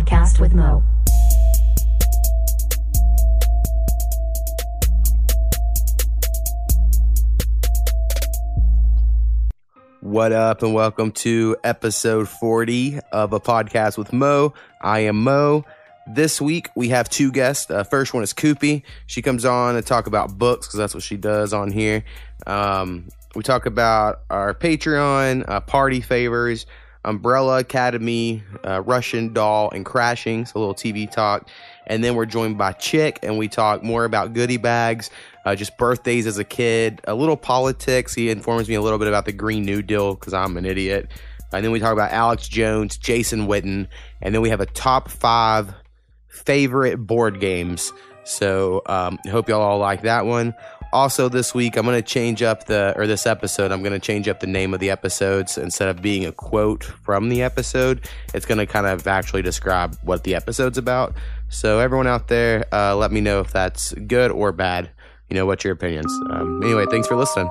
podcast with Mo. What up, and welcome to episode 40 of a podcast with Mo. I am Mo. This week we have two guests. Uh, first one is Coopie. She comes on to talk about books because that's what she does on here. Um, we talk about our Patreon, uh, party favors, Umbrella Academy, uh, Russian Doll, and Crashing. So a little TV talk. And then we're joined by Chick, and we talk more about goodie bags, uh, just birthdays as a kid, a little politics. He informs me a little bit about the Green New Deal because I'm an idiot. And then we talk about Alex Jones, Jason Witten, and then we have a top five favorite board games. So um, hope y'all all like that one. Also, this week I'm going to change up the, or this episode, I'm going to change up the name of the episodes instead of being a quote from the episode. It's going to kind of actually describe what the episode's about. So, everyone out there, uh, let me know if that's good or bad. You know, what's your opinions? Um, anyway, thanks for listening.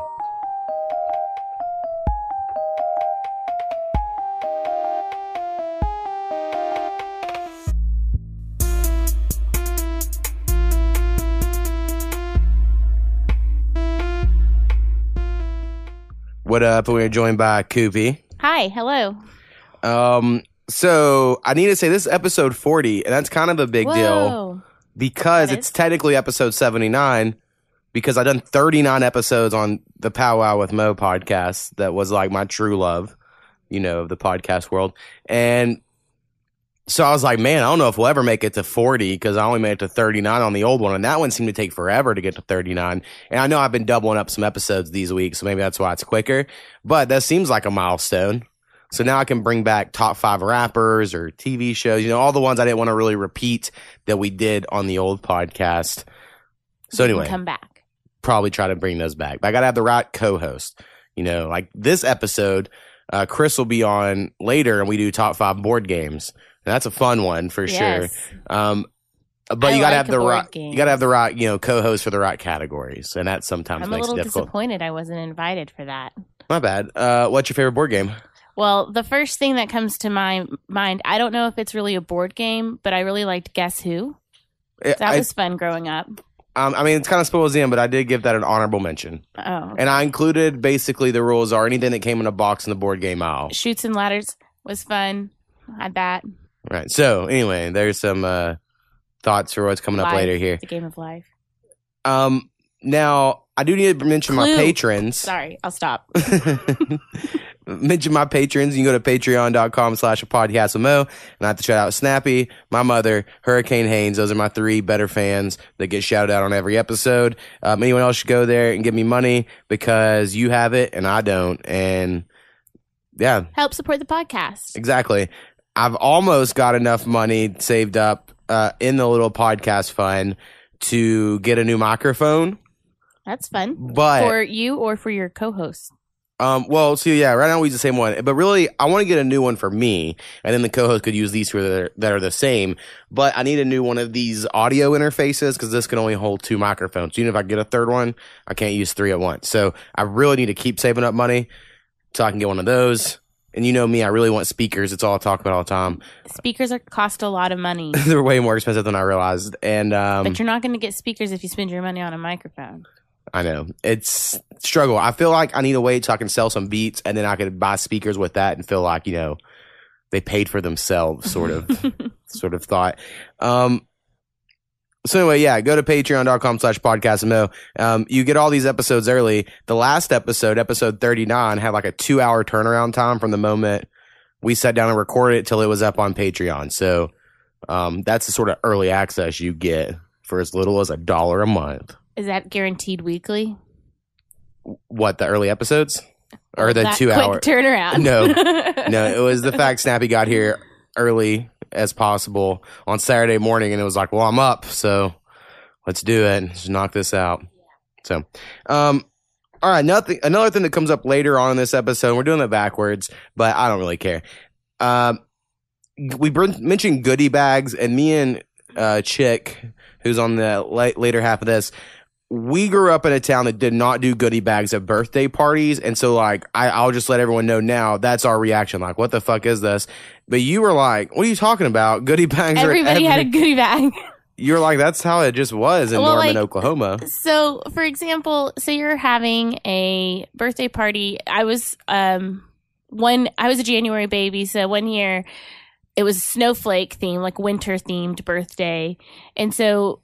What up? We're joined by Coopie. Hi, hello. Um, so I need to say this is episode 40, and that's kind of a big deal because it's technically episode 79 because I've done 39 episodes on the Powwow with Mo podcast that was like my true love, you know, of the podcast world. And so I was like, man, I don't know if we'll ever make it to 40 because I only made it to 39 on the old one. And that one seemed to take forever to get to 39. And I know I've been doubling up some episodes these weeks, so maybe that's why it's quicker. But that seems like a milestone. So now I can bring back top five rappers or TV shows, you know, all the ones I didn't want to really repeat that we did on the old podcast. So anyway, come back. probably try to bring those back. But I got to have the right co-host. You know, like this episode, uh, Chris will be on later, and we do top five board games. That's a fun one for Yes. sure. Um, but I you gotta like have the board right, you gotta have the right, you know, co-host for the right categories, and that sometimes I'm a makes it little difficult. disappointed I wasn't invited for that. My bad. Uh, what's your favorite board game? Well, the first thing that comes to my mind, I don't know if it's really a board game, but I really liked Guess Who. That I, was fun growing up. um, I mean, it's kind of spoils but I did give that an honorable mention, Oh. and I included basically the rules are anything that came in a box in the board game aisle. Chutes and Ladders was fun. Had that. Right. So anyway, there's some uh, thoughts for what's coming up later here. The game of life. Um, now I do need to mention my patrons. Sorry, I'll stop. mention my patrons. You can go to patreon.com slash a podcast with And I have to shout out Snappy, my mother, Hurricane Haynes. Those are my three better fans that get shouted out on every episode. Um, anyone else should go there and give me money because you have it and I don't. And yeah, Help support the podcast. Exactly. I've almost got enough money saved up uh, in the little podcast fund to get a new microphone. That's fun. But For you or for your co-host. um, well, see, yeah, right now we use the same one, but really, I want to get a new one for me, and then the co-host could use these two that are, that are the same. But I need a new one of these audio interfaces because this can only hold two microphones. Even if I get a third one, I can't use three at once. So I really need to keep saving up money so I can get one of those. And you know me, I really want speakers. It's all I talk about all the time. Speakers are cost a lot of money. they're way more expensive than I realized. And um, but you're not going to get speakers if you spend your money on a microphone. I know it's struggle. I feel like I need to wait so I can sell some beats, and then I could buy speakers with that, and feel like you know they paid for themselves, sort of, sort of thought. Um, so anyway, yeah, go to patreon.com slash podcast mo. Um, you get all these episodes early. The last episode, episode 39, had like a two hour turnaround time from the moment we sat down and recorded it till it was up on Patreon. So, um, that's the sort of early access you get for as little as a dollar a month. Is that guaranteed weekly? What, the early episodes? Or the That two hour? turnaround? No. no, it was the fact Snappy got here early as possible on Saturday morning, and it was like, well, I'm up, so let's do it. Let's knock this out. So, um, all right, nothing. Another thing that comes up later on in this episode, we're doing it backwards, but I don't really care. Um, we mentioned goodie bags, and me and uh, Chick, who's on the la- later half of this, we grew up in a town that did not do goodie bags at birthday parties. And so, like, I, I'll just let everyone know now that's our reaction. Like, what the fuck is this? But you were like, what are you talking about? Goodie bags Everybody had a goodie bag. You're like, that's how it just was in Well, Norman, like- Oklahoma. So, for example, say you're having a birthday party. I was um one I was a January baby, so one year it was snowflake theme, like winter themed birthday. And so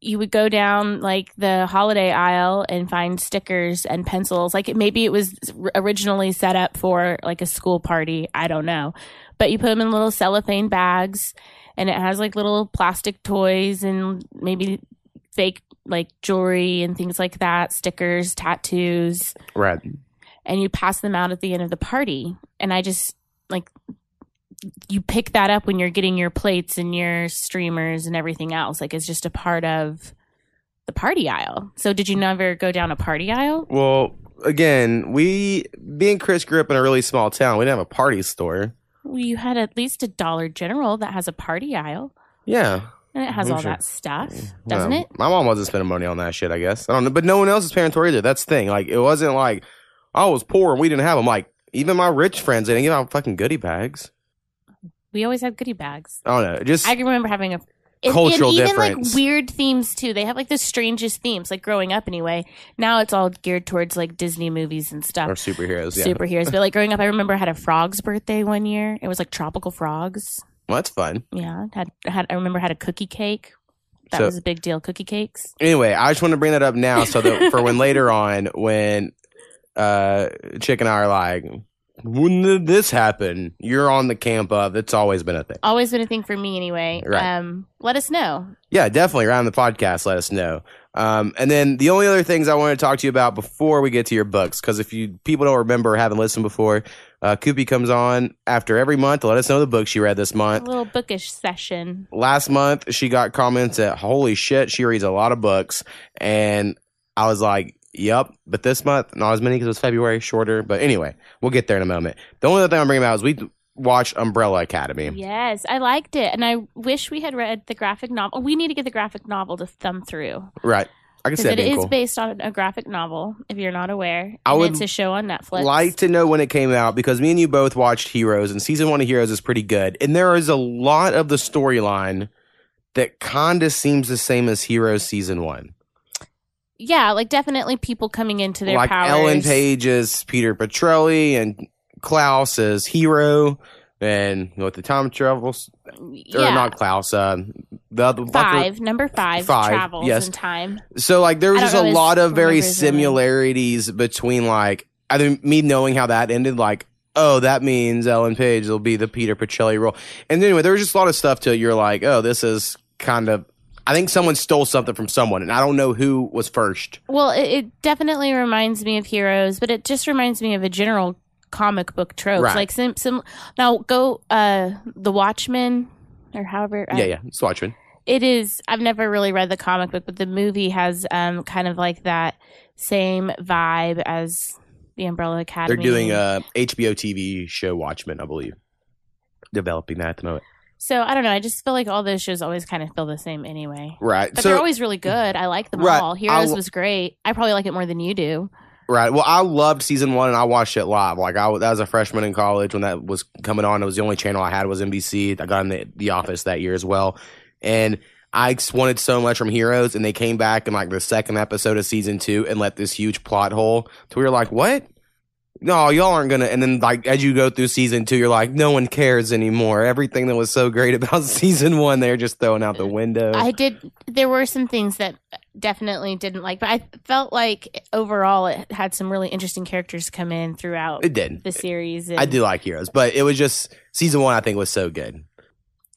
you would go down like the holiday aisle and find stickers and pencils. Like maybe it was originally set up for like a school party, I don't know. But you put them in little cellophane bags and it has like little plastic toys and maybe fake like jewelry and things like that, stickers, tattoos, Right. and you pass them out at the end of the party. And I just like you pick that up when you're getting your plates and your streamers and everything else. Like it's just a part of the party aisle. So did you never go down a party aisle? Well, again, we, me and Chris grew up in a really small town. We didn't have a party store. Well, you had at least a Dollar General that has a party aisle. Yeah. And it has I'm all sure. that stuff, doesn't No, it? My mom wasn't spending money on that shit, I guess. I don't know. But no one else's parents were either. That's the thing. Like, it wasn't like I was poor and we didn't have them. Like, even my rich friends, they didn't give out fucking goodie bags. We always had goodie bags. I don't. Just I can remember having a and- Cultural and even difference. like weird themes too. They have like the strangest themes. Like growing up, anyway. Now it's all geared towards like Disney movies and stuff. or superheroes. Yeah. Superheroes, but like growing up, I remember I had a frog's birthday one year. It was like tropical frogs. Well, that's fun. Yeah, had had I remember I had a cookie cake. That So- was a big deal. Cookie cakes. Anyway, I just want to bring that up now so that for when later on, when uh, Chick and I are like, when did this happen? You're on the camp of it's always been a thing. Always been a thing for me anyway. Right. Um, let us know. Yeah, definitely around the podcast. Let us know. Um, and then the only other things I want to talk to you about before we get to your books, because if you people don't remember or haven't listened before, uh, Coopie comes on after every month to let us know the book she read this month. A month. little bookish session. Last month, she got comments that holy shit, she reads a lot of books, and I was like, yep. But this month, not as many because it was February, shorter. But anyway, we'll get there in a moment. The only other thing I'm bringing about is we watched Umbrella Academy. Yes, I liked it, and I wish we had read the graphic novel. We need to get the graphic novel to thumb through Right. I can see that it is cool. based on a graphic novel. If you're not aware, I and would it's a show on Netflix. like to know when it came out because me and you both watched Heroes and season one of Heroes is pretty good. And there is a lot of the storyline that kind of seems the same as Heroes season one. Yeah, like definitely people coming into their like powers. Ellen Page is Peter Petrelli and Klaus is Hero and what the time travels or yeah, not Klaus, uh, the other five, number five, Five, travels yes. in time. So like there was just a know lot of very remember his name. similarities between like either me knowing how that ended, like oh that means Ellen Page will be the Peter Petrelli role, and anyway there was just a lot of stuff to. You're like oh this is kind of I think someone stole something from someone, and I don't know who was first. Well, it, it definitely reminds me of Heroes, but it just reminds me of a general comic book trope. Right. Like some, some now go uh the Watchmen or however. uh, yeah, yeah, it's Watchmen. It is. I've never really read the comic book, but the movie has um kind of like that same vibe as the Umbrella Academy. They're doing a HBO TV show Watchmen, I believe, developing that at the moment. So I don't know. I just feel like all those shows always kind of feel the same anyway. Right. But so they're always really good. I like them Right. all. Heroes I'll- was great. I probably like it more than you do. Right. Well, I loved season one, and I watched it live. Like I, was a freshman in college when that was coming on. It was the only channel I had was NBC. I got in the, the office that year as well, and I wanted so much from Heroes, and they came back in like the second episode of season two and let this huge plot hole. So we were like, "What? No, y'all aren't gonna." And then like as you go through season two, you're like, "No one cares anymore." Everything that was so great about season one, they're just throwing out the window. I did. There were some things that definitely didn't like, but I felt like overall it had some really interesting characters come in throughout it did. the series. I do like Heroes, but it was just season one. I think was so good.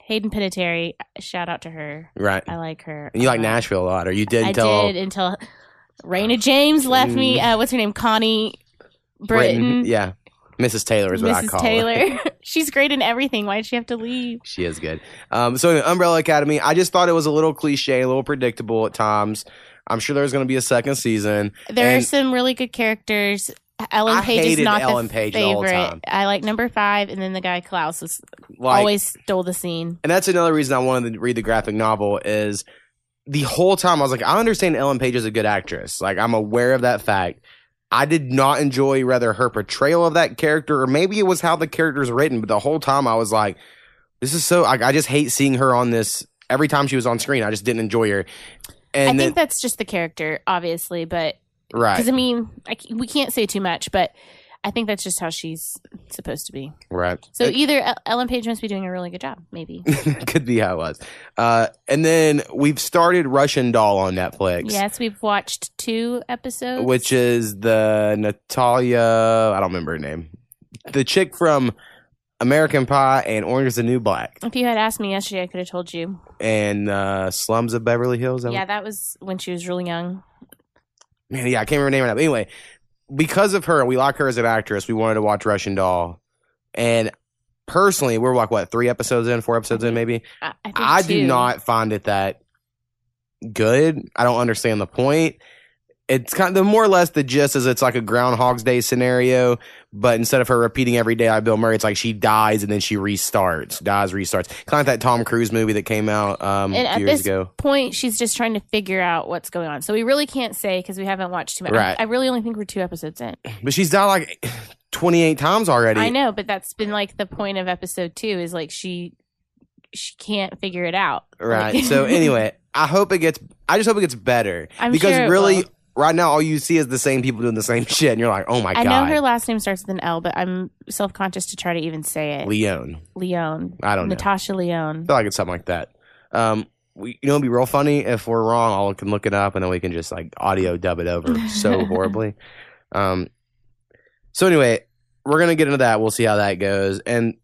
Hayden Panettiere, shout out to her. Right. I like her. And you like Uh, Nashville a lot, or you did I until did until Rayna Jaymes left me. Mm. Uh, what's her name? Connie Britton. Yeah, Mrs. Taylor is what I Mrs. call her. Taylor. She's great in everything. Why'd she have to leave? She is good. Um, so anyway, Umbrella Academy, I just thought it was a little cliche, a little predictable at times. I'm sure there's going to be a second season. There are And- some really good characters. Ellen I Page is not Ellen the Page the whole favorite. time. I like number five, and then the guy Klaus was Like, always stole the scene. and that's another reason I wanted to read the graphic novel is the whole time I was like, I understand Ellen Page is a good actress. Like I'm aware of that fact. I did not enjoy rather her portrayal of that character, or maybe it was how the character's written. But the whole time I was like, this is so. I, I just hate seeing her on this. Every time she was on screen, I just didn't enjoy her. I And then, think that's just the character, obviously, but right, because I mean, I we can't say too much, but I think that's just how she's supposed to be. right. So either Ellen Page must be doing a really good job, maybe. Could be how it was. Uh, and then we've started Russian Doll on Netflix. yes, we've watched two episodes. which is the Natalia. I don't remember her name. The chick from American Pie and Orange is the New Black if you had asked me yesterday, I could have told you. and uh, Slums of Beverly Hills. That Yeah, what- that was when she was really young. man, yeah, I can't remember her name right now. But anyway, because of her, we like her as an actress. We wanted to watch Russian Doll, and personally, we're like what three episodes in, four episodes in, maybe. I, I, I do not find it that good. I don't understand the point. It's kind of the more or less the gist is it's like a Groundhog's Day scenario, but instead of her repeating every day I Bill Murray, it's like she dies and then she restarts, dies, restarts. Kind of like that Tom Cruise movie that came out um, And at years this ago. point, she's just trying to figure out what's going on. So we really can't say because we haven't watched too much. Right. I, I really only think we're two episodes in. But she's died like 28 times already. I know, but that's been like the point of episode two is like she she can't figure it out. Right. Like- so anyway, I hope it gets. I just hope it gets better I'm because sure really, will. Right now, all you see is the same people doing the same shit, and you're like, oh my I god, I know her last name starts with an L, but I'm self conscious to try to even say it. Lyonne. Lyonne. I don't know. Natasha Lyonne. I feel like it's something like that. Um, we, you know, it'd be real funny if we're wrong. I can look it up and then we can just like audio dub it over so horribly. Um, so anyway, we're gonna get into that. We'll see how that goes, and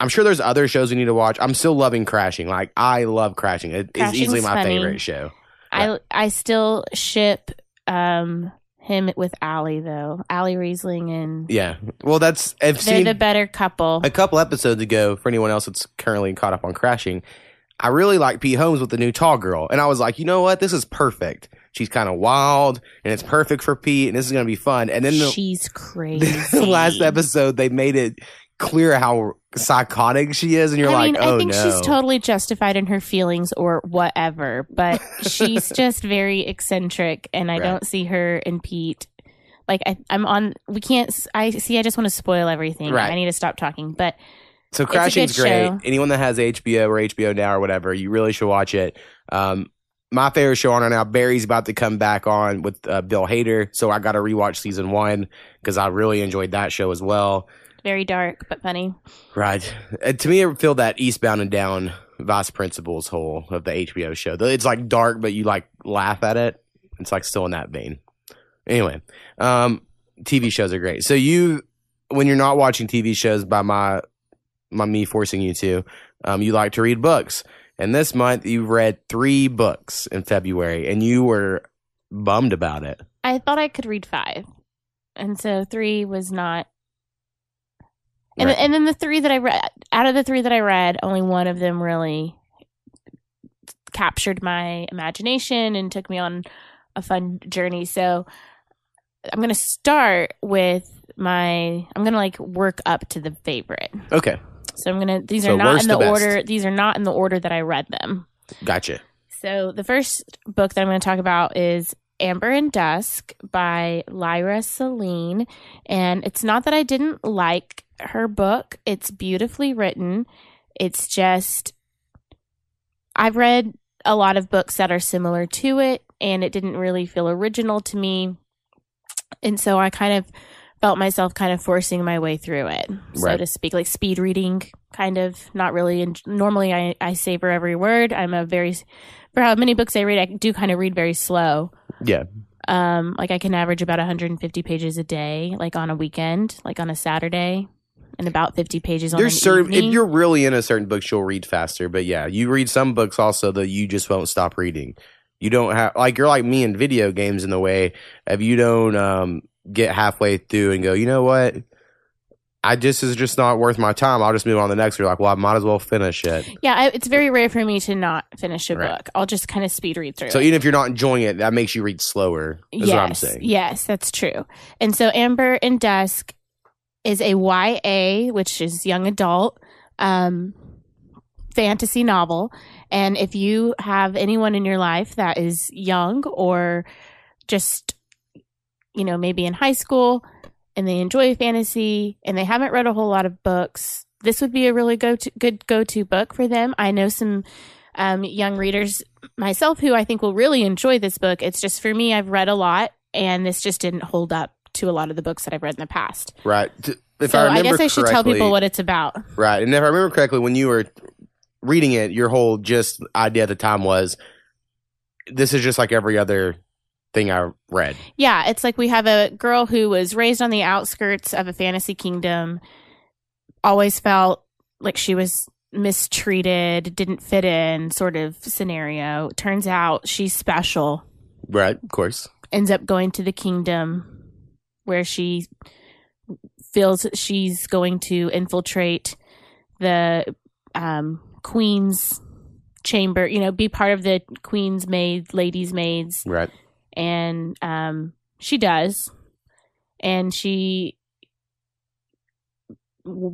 I'm sure there's other shows we need to watch. I'm still loving Crashing. Like I love Crashing. It, it's Crashing's easily my funny. favorite show. I I still ship um him with Allie though. Allie Riesling and Yeah. Well, that's I've they're seen the better couple. a couple episodes ago. For anyone else that's currently caught up on Crashing, I really like Pete Holmes with the new Tall Girl, and I was like, you know what, this is perfect. She's kind of wild, and it's perfect for Pete, and this is gonna be fun. And then the, She's crazy. the last episode, they made it clear how psychotic she is, and you're I like, mean, oh I think no, she's totally justified in her feelings or whatever, but she's just very eccentric, and I Right. don't see her and Pete. Like I, I'm on. We can't. I see. I just want to spoil everything. Right. I need to stop talking. But so Crashing's great. show. Anyone that has HBO or HBO Now or whatever, you really should watch it. Um, my favorite show on right now, Barry's about to come back on with uh, Bill Hader, so I got to rewatch season one because I really enjoyed that show as well. Very dark, but funny. Right. Uh, to me, it feel that Eastbound and Down Vice Principals whole of the HBO show. It's like dark, but you like laugh at it. It's like still in that vein. Anyway, um, TV shows are great. So you, when you're not watching TV shows by my, my me forcing you to, um, you like to read books. And this month you read three books in February, and you were bummed about it. I thought I could read five, and so three was not. And Right. and then the three that I read, out of the three that I read, only one of them really captured my imagination and took me on a fun journey. So I'm gonna start with my. I'm gonna like work up to the favorite. Okay, So I'm gonna. These So are not in the to order. These are not in the order that I read them. gotcha. So the first book that I'm going to talk about is Amber and Dusk by Lyra Selene. And it's not that I didn't like her book, it's beautifully written. It's just, I've read a lot of books that are similar to it, and it didn't really feel original to me. And so I kind of felt myself kind of forcing my way through it, so Right. to speak, like speed reading, kind of. Not really. And normally I, I savor every word. I'm a very, for how many books I read, I do kind of read very slow. Yeah, Um, like I can average about 150 pages a day, like on a weekend, like on a Saturday, and about 50 pages on there's an certain if you're really into certain books you'll read faster but yeah you read some books also that you just won't stop reading. You don't have like you're like me in video games in the way if you don't um get halfway through and go you know what i just is just not worth my time i'll just move on to the next you're like well i might as well finish it Yeah, I, it's very rare for me to not finish a Right. book. I'll just kind of speed read through so it. even if you're not enjoying it that makes you read slower is yes, what i'm saying Yes, that's true. And so Amber and Dusk is a YA, which is young adult. Um, fantasy novel. And if you have anyone in your life that is young or just, you know, maybe in high school and they enjoy fantasy and they haven't read a whole lot of books, this would be a really go to, good go to book for them. I know some um, young readers myself who I think will really enjoy this book. It's just for me, I've read a lot and this just didn't hold up to a lot of the books that I've read in the past. Right. If so I, I, guess I should tell people what it's about. Right. And if I remember correctly, when you were reading it, your whole just idea at the time was this is just like every other thing I read. Yeah, it's like we have a girl who was raised on the outskirts of a fantasy kingdom, always felt like she was mistreated, didn't fit in sort of scenario. Turns out she's special, Right. Of course. ends up going to the kingdom where she feels she's going to infiltrate the um, queen's chamber, you know, be part of the queen's maid, ladies' maids Right. And um, she does, and she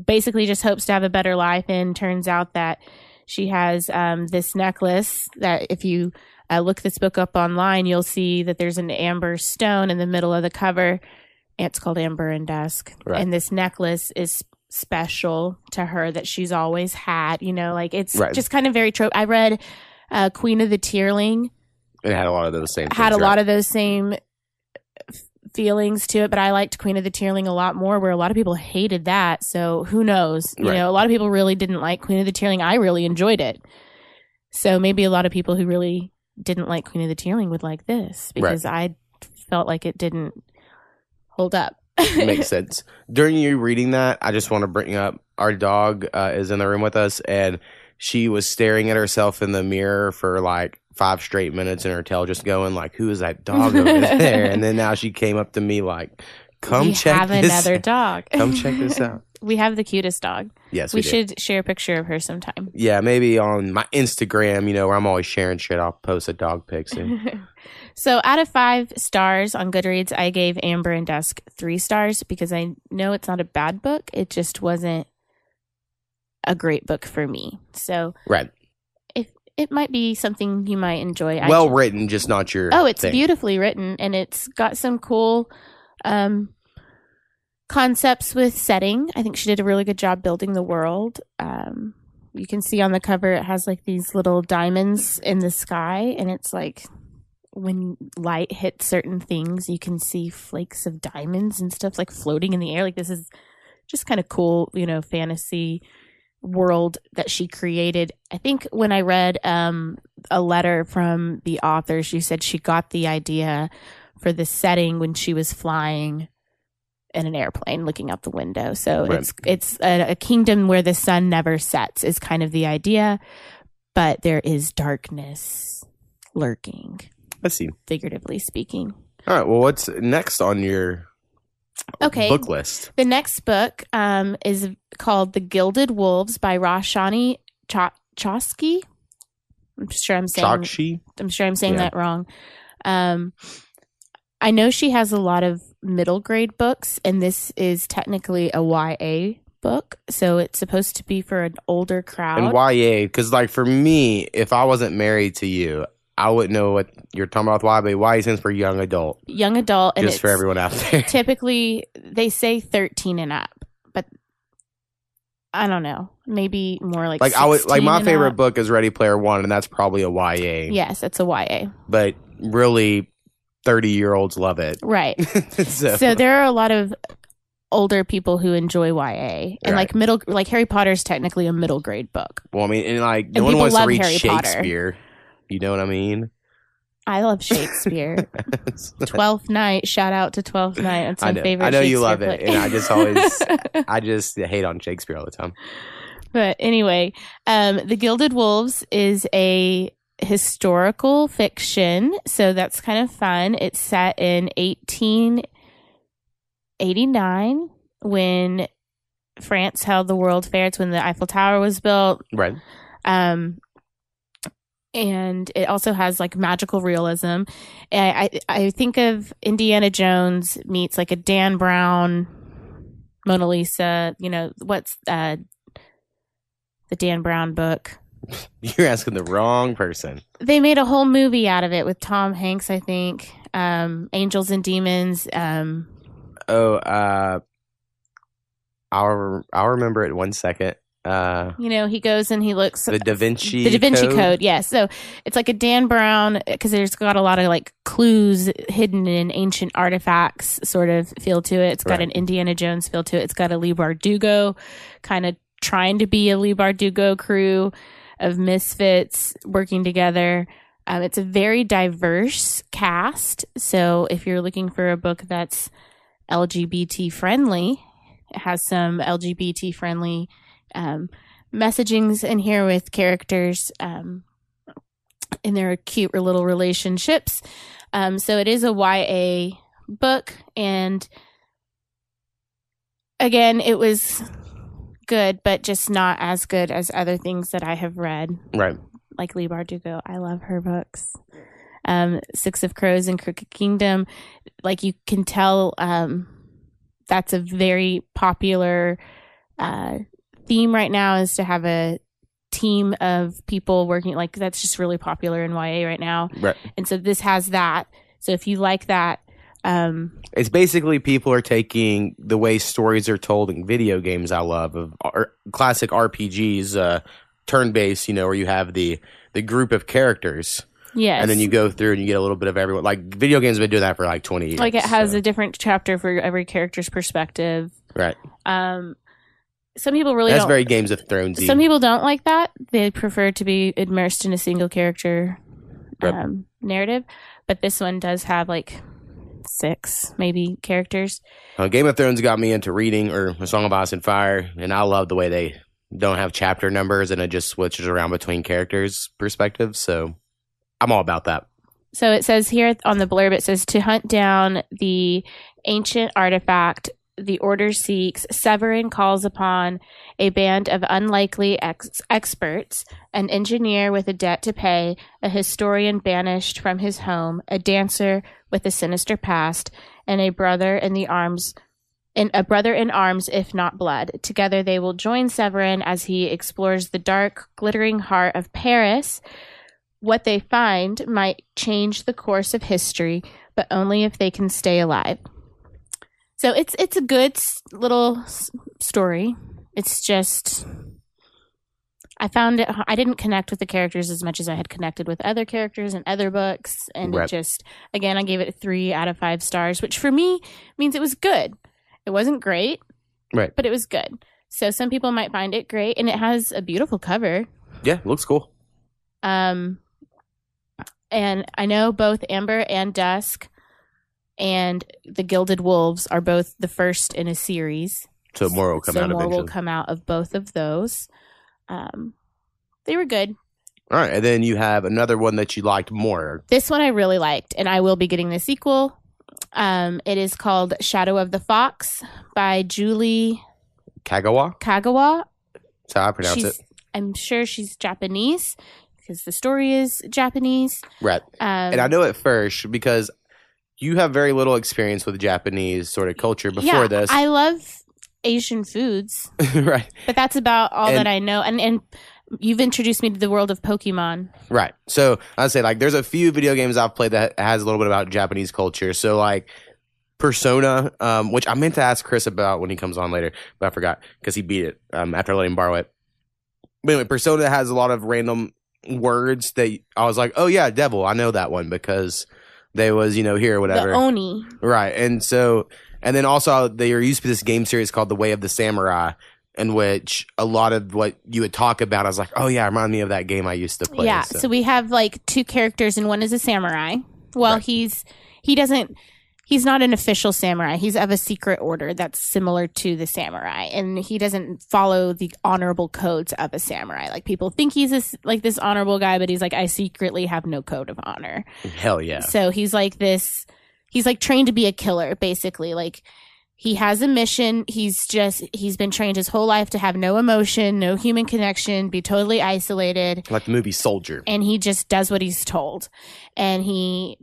basically just hopes to have a better life. And turns out that she has um, this necklace that, if you uh, look this book up online, you'll see that there's an amber stone in the middle of the cover. It's called Amber and Dusk, Right. and this necklace is special to her that she's always had. You know, like it's Right. just kind of very trope. I read uh, Queen of the Tearling It had a lot of those same had a things, lot of those same feelings to it, but I liked Queen of the Tearling a lot more, where a lot of people hated that. So who knows? You Right. know, a lot of people really didn't like Queen of the Tearling. I really enjoyed it. So maybe a lot of people who really didn't like Queen of the Tearling would like this because I felt like it didn't hold up. Makes sense. During you reading that, I just want to bring up our dog uh, is in the room with us, and she was staring at herself in the mirror for like five straight minutes, and her tail just going like, "Who is that dog over there?" And then now she came up to me like, "Come we check have this. another dog. Come check this out." we have the cutest dog. Yes, we we, do. should share a picture of her sometime. Yeah, maybe on my Instagram, you know, where I'm always sharing shit. I'll post a dog pic soon. so out of five stars on Goodreads, I gave Amber and Dusk three stars because I know it's not a bad book. It just wasn't a great book for me. So right. It might be something you might enjoy. I Well written, just not your. Oh, it's thing. beautifully written and it's got some cool um concepts with setting. I think she did a really good job building the world. Um you can see on the cover it has like these little diamonds in the sky and it's like when light hits certain things you can see flakes of diamonds and stuff like floating in the air like this is just kind of cool, you know, fantasy world that she created. I think when I read um a letter from the author. She said she got the idea for the setting when she was flying in an airplane looking out the window. So Right. it's it's a, a kingdom where the sun never sets is kind of the idea, but there is darkness lurking, Let's see. figuratively speaking. All right. Well, what's next on your Okay. book list? The next book um, is called The Gilded Wolves by Roshani Ch- Chosky. I'm sure I'm saying Chakshi? I'm sure I'm saying Yeah. that wrong. Um, I know she has a lot of middle grade books, and this is technically a YA book, so it's supposed to be for an older crowd. And YA, because like for me, if I wasn't married to you, I wouldn't know what you're talking about with YA for young adult, Young adult, and just for everyone out there. typically they say 13 and up, but I don't know, maybe more like like I would, like my favorite up. book is Ready Player One, and that's probably a YA. Yes, it's a YA, But really, thirty year olds love it. right? so, so there are a lot of older people who enjoy YA and Right. like middle like Harry Potter is technically a middle grade book. well, I mean, and like And no one wants to read Harry Potter. You know what I mean? I love Shakespeare. Twelfth Night, shout out to Twelfth Night. That's my I know, favorite. I know you love it, and I just always, I just hate on Shakespeare all the time. but anyway, um, The Gilded Wolves is a historical fiction, so that's kind of fun. It's set in 1889 when France held the World Fair. It's when the Eiffel Tower was built. Right. um and it also has like magical realism I, I i think of indiana jones meets like a dan brown mona lisa you know what's uh the dan brown book You're asking the wrong person. They made a whole movie out of it with Tom Hanks, I think. Um, Angels and Demons. Um, Oh, uh, I'll I'll remember it one second. Uh, you know, he goes and he looks the Da Vinci. the Da Vinci Code. yes. So it's like a Dan Brown because there's got a lot of like clues hidden in ancient artifacts sort of feel to it. It's got Right. an Indiana Jones feel to it. It's got a Leigh Bardugo kind of trying to be a Leigh Bardugo crew of misfits working together. Um, it's a very diverse cast. So if you're looking for a book that's LGBT friendly, it has some LGBT friendly um, messagings in here with characters um, and their cute little relationships. Um, so it is a YA book, and again, it was good, but just not as good as other things that I have read, Right. like Leigh Bardugo. I love her books. Um, Six of Crows and Crooked Kingdom, like you can tell, um, that's a very popular uh, theme right now is to have a team of people working like that's just really popular in YA right now. Right. And so this has that. So if you like that, um It's basically people are taking the way stories are told in video games. I love of R- classic RPGs, uh, turn based. You know, where you have the the group of characters, yes. and then you go through and you get a little bit of everyone. Like video games have been doing that for like twenty years. like it has so- a different chapter for every character's perspective. right. Um some people really That's don't very Games of Thrones. some people don't like that. They prefer to be immersed in a single character Right. um, narrative, but this one does have like six maybe characters. Uh, Game of Thrones got me into reading or A Song of Ice and Fire, and I love the way they don't have chapter numbers and it just switches around between characters' perspectives. So I'm all about that. So it says here on the blurb, it says to hunt down the ancient artifact the order seeks, Severin calls upon a band of unlikely ex- experts, an engineer with a debt to pay, a historian banished from his home, a dancer with a sinister past, and a brother in the arms in a brother in arms if not blood. Together they will join Severin as he explores the dark, glittering heart of Paris. What they find might change the course of history, but only if they can stay alive. So it's it's a good little story. It's just I found it I didn't connect with the characters as much as I had connected with other characters in other books and Right. it just again I gave it 3 out of 5 stars, which for me means it was good. It wasn't great, Right. but it was good. So some people might find it great and it has a beautiful cover. Yeah, looks cool. Um, and I know both Amber and Dusk and the Gilded Wolves are both the first in a series. So more will come so out more eventually. will come out of both of those. Um, they were good. All right, and then you have another one that you liked more. This one I really liked, and I will be getting the sequel. Um, it is called Shadow of the Fox by Julie Kagawa. Kagawa. That's how I pronounce she's, it. I'm sure she's Japanese because the story is Japanese. Right. Um, And I know at first because you have very little experience with Japanese sort of culture before yeah, this. I love Asian foods, right. but that's about all And- that I know. And and you've introduced me to the world of Pokemon. Right. So I'd say like there's a few video games I've played that has a little bit about Japanese culture. So like Persona, um, which I meant to ask Chris about when he comes on later, but I forgot because he beat it um, after letting him borrow it. But anyway, Persona has a lot of random words that I was like, oh yeah, devil, I know that one because they was you know here or whatever. The Oni. Right. And so, and then also there used to this game series called The Way of the Samurai, in which a lot of what you would talk about, I was like, oh yeah, remind me of that game I used to play. yeah. So. we have like two characters, and one is a samurai. Well, Right. he's he doesn't. He's not an official samurai. He's of a secret order that's similar to the samurai, and he doesn't follow the honorable codes of a samurai. Like people think he's this like this honorable guy, but he's like, I secretly have no code of honor. Hell yeah. So he's like this he's like trained to be a killer basically. Like he has a mission. He's just he's been trained his whole life to have no emotion, no human connection, be totally isolated, Like the movie Soldier. and he just does what he's told. And he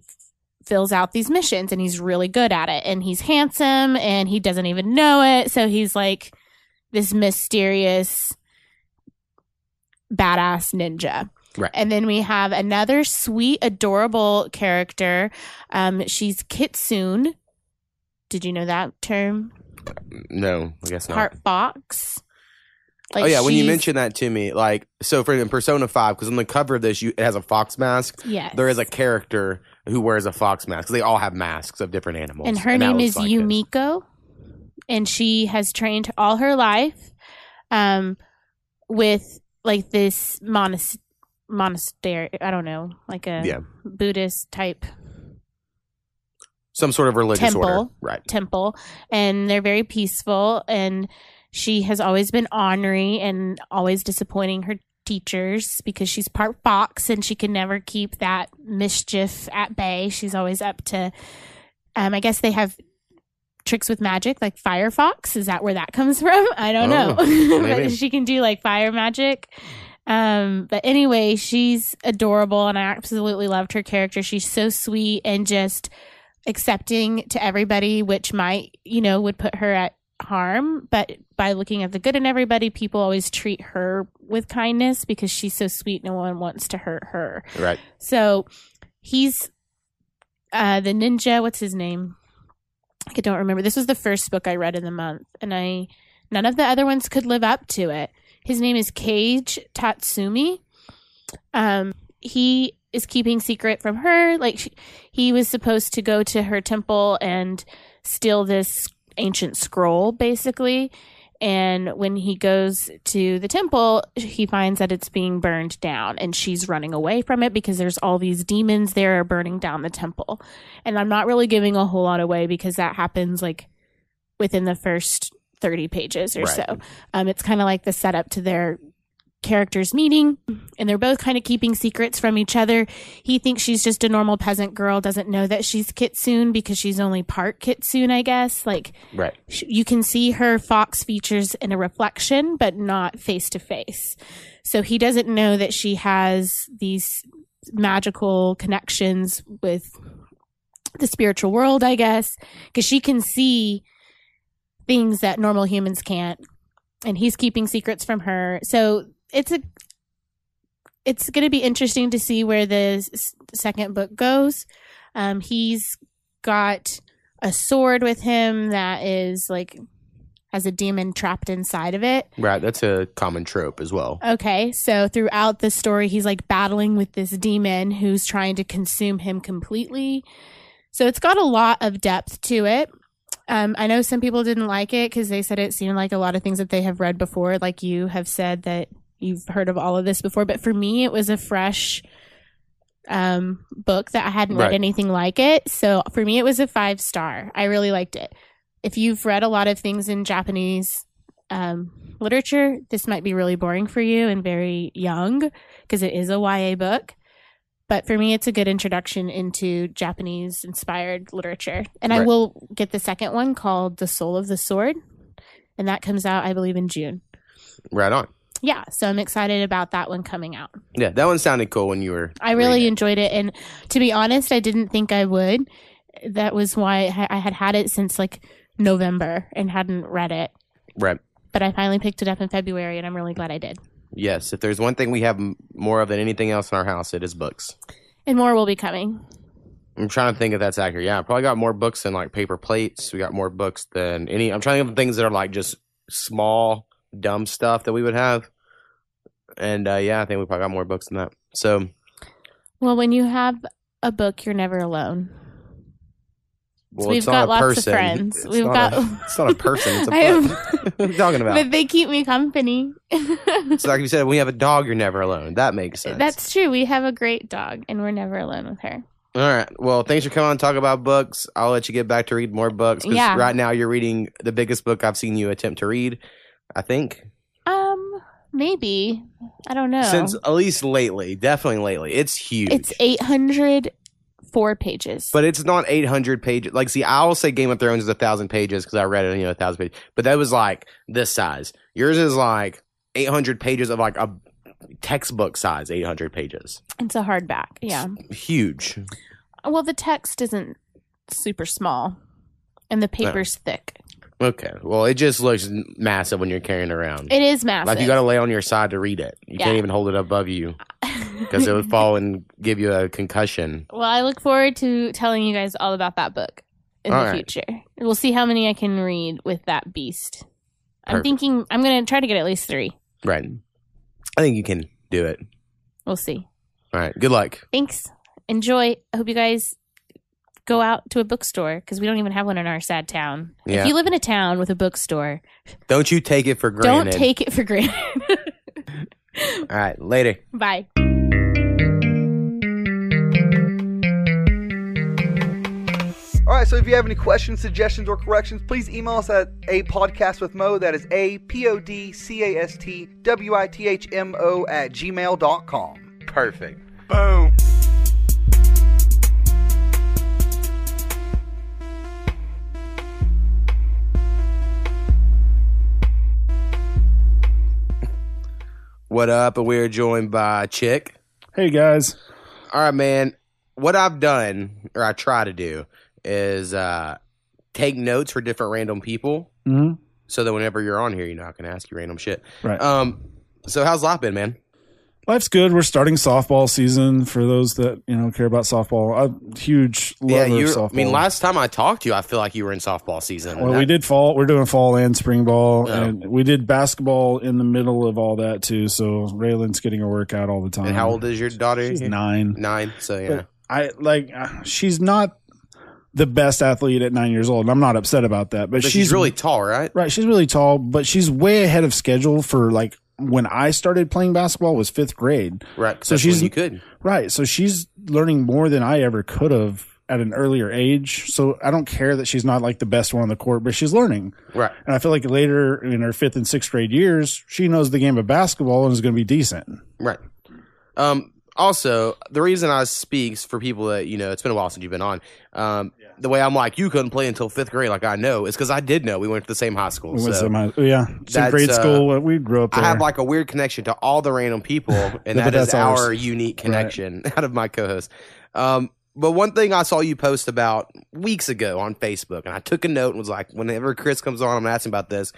fills out these missions and he's really good at it. And he's handsome and he doesn't even know it. So he's like this mysterious badass ninja. Right. And then we have another sweet, adorable character. Um, she's Kitsune. Did you know that term? No, I guess not. Part fox. oh yeah, when you mentioned that to me, like so for in Persona Five, because on the cover of this, you it has a fox mask. Yeah, There is a character who wears a fox mask. They all have masks of different animals, and her that name is like it. Yumiko, and she has trained all her life, um, with like this monas- monastery. I don't know, like a Yeah. Buddhist type Some sort of religious Temple. order, right? temple and they're very peaceful and she has always been ornery and always disappointing her teachers because she's part fox and she can never keep that mischief at bay. She's always up to um i guess they have tricks with magic like firefox is that where that comes from? I don't know. Oh, maybe. but she can do like fire magic. Um but anyway she's adorable and i absolutely loved her character. She's so sweet and just accepting to everybody, which might, you know, would put her at harm. But by looking at the good in everybody, people always treat her with kindness because she's so sweet. No one wants to hurt her. Right. So he's uh, the ninja. What's his name? I don't remember. This was the first book I read in the month, and I none of the other ones could live up to it. His name is Kage Tatsumi. Um, he is keeping secret from her. Like she, he was supposed to go to her temple and steal this ancient scroll, basically. And when he goes to the temple, he finds that it's being burned down and she's running away from it because there's all these demons there burning down the temple. And I'm not really giving a whole lot away because that happens like within the first 30 pages or Right. so. Um, it's kind of like the setup to their characters meeting and they're both kind of keeping secrets from each other. He thinks she's just a normal peasant girl, doesn't know that she's Kitsune because she's only part Kitsune, I guess. Like Right. sh- you can see her fox features in a reflection, but not face to face. So he doesn't know that she has these magical connections with the spiritual world, I guess, because she can see things that normal humans can't. And he's keeping secrets from her. So it's a it's going to be interesting to see where the s- second book goes. Um, he's got a sword with him that is like has a demon trapped inside of it. Right. That's a common trope as well. Okay, so throughout the story, he's like battling with this demon who's trying to consume him completely. So it's got a lot of depth to it. Um, I know some people didn't like it because they said it seemed like a lot of things that they have read before. Like you have said that you've heard of all of this before, but for me, it was a fresh um, book that I hadn't read anything like it. So for me, it was a five star. I really liked it. If you've read a lot of things in Japanese um, literature, this might be really boring for you and very young because it is a YA book. But for me, it's a good introduction into Japanese inspired literature. And I will get the second one called The Soul of the Sword. And that comes out, I believe, in June. Right on. Yeah. So I'm excited about that one coming out. Yeah, that one sounded cool when you were. I really reading enjoyed it. And to be honest, I didn't think I would. That was why I I had had it since like November and hadn't read it. Right. But I finally picked it up in February and I'm really glad I did. Yes. If there's one thing we have more of than anything else in our house, it is books. And more will be coming. I'm trying to think if that's accurate. Yeah, I probably got more books than like paper plates. We got more books than any. I'm trying to think of things that are like just small, dumb stuff that we would have. And uh, yeah, I think we probably got more books than that. So Well, when you have a book, you're never alone. well, we've it's not got a lots of friends. It's We've not got- A, it's not a person. It's a book. what are you talking about? But they keep me company. so like you said, when you have a dog, you're never alone. That makes sense. That's true. We have a great dog and we're never alone with her. All right. Well, thanks for coming on and talk about books. I'll let you get back to read more books. Yeah. Right now, you're reading the biggest book I've seen you attempt to read. I think Um, maybe. I don't know. since at least lately, definitely lately, it's huge. it's 804 pages. but it's not 800 pages. Like, see, I will say Game of Thrones is a thousand pages because I read it, you know, a thousand pages. But that was like this size. Yours is like 800 pages of like a textbook size, 800 pages. it's a hardback. Yeah. Huge. Well, the text isn't super small and the paper's thick. Okay. Well, it just looks massive when you're carrying it around. It is massive. like you got to lay on your side to read it. You Yeah. can't even hold it above you because it would fall and give you a concussion. well, I look forward to telling you guys all about that book in All the right. future. We'll see how many I can read with that beast. I'm thinking I'm going to try to get at least three. Right. I think you can do it. We'll see. All right. Good luck. Thanks. Enjoy. I hope you guys go out to a bookstore because we don't even have one in our sad town. Yeah. If you live in a town with a bookstore, Don't you take it for granted. don't take it for granted. All right. Later. Bye. All right, so if you have any questions, suggestions, or corrections, please email us at a podcast with Mo. That is a p o d c a s t w i t h m o at gmail.com. Perfect. Boom. What up? And we're joined by Chick. Hey guys. All right, man. What I've done, or I try to do, is uh, take notes for different random people, hmm so that whenever you're on here, you're not going to ask you random shit. Right. Um. So how's life been, man? Life's good. We're starting softball season for those that you know care about softball. I'm a huge lover you. of softball. I mean, last time I talked to you, I feel like you were in softball season. well, That- we did fall. We're doing fall and spring ball, Yeah. and we did basketball in the middle of all that too. So Raylan's getting a workout all the time. And how old is your daughter? She's nine. Nine. So yeah. But I like. She's not the best athlete at nine years old. and I'm not upset about that, but, But she's, really tall, right? Right, she's really tall, but she's way ahead of schedule for like when I started playing basketball was fifth grade. Right. So she's- you could. Right, so she's learning more than I ever could have at an earlier age. So I don't care that she's not like the best one on the court, but she's learning. Right. And I feel like later in her fifth and sixth grade years, she knows the game of basketball and is going to be decent. Right. Um, also, the reason I speak is for people that, you know, it's been a while since you've been on. Um, The way I'm like, you couldn't play until fifth grade, like I know, is because I did know. We went to the same high school. We went so to my, yeah, same grade uh, school. We grew up I have like a weird connection to all the random people, and that is ours. our unique connection out of my co host. Um, but one thing I saw you post about weeks ago on Facebook, and I took a note and was like, whenever Chris comes on, I'm gonna ask him about this.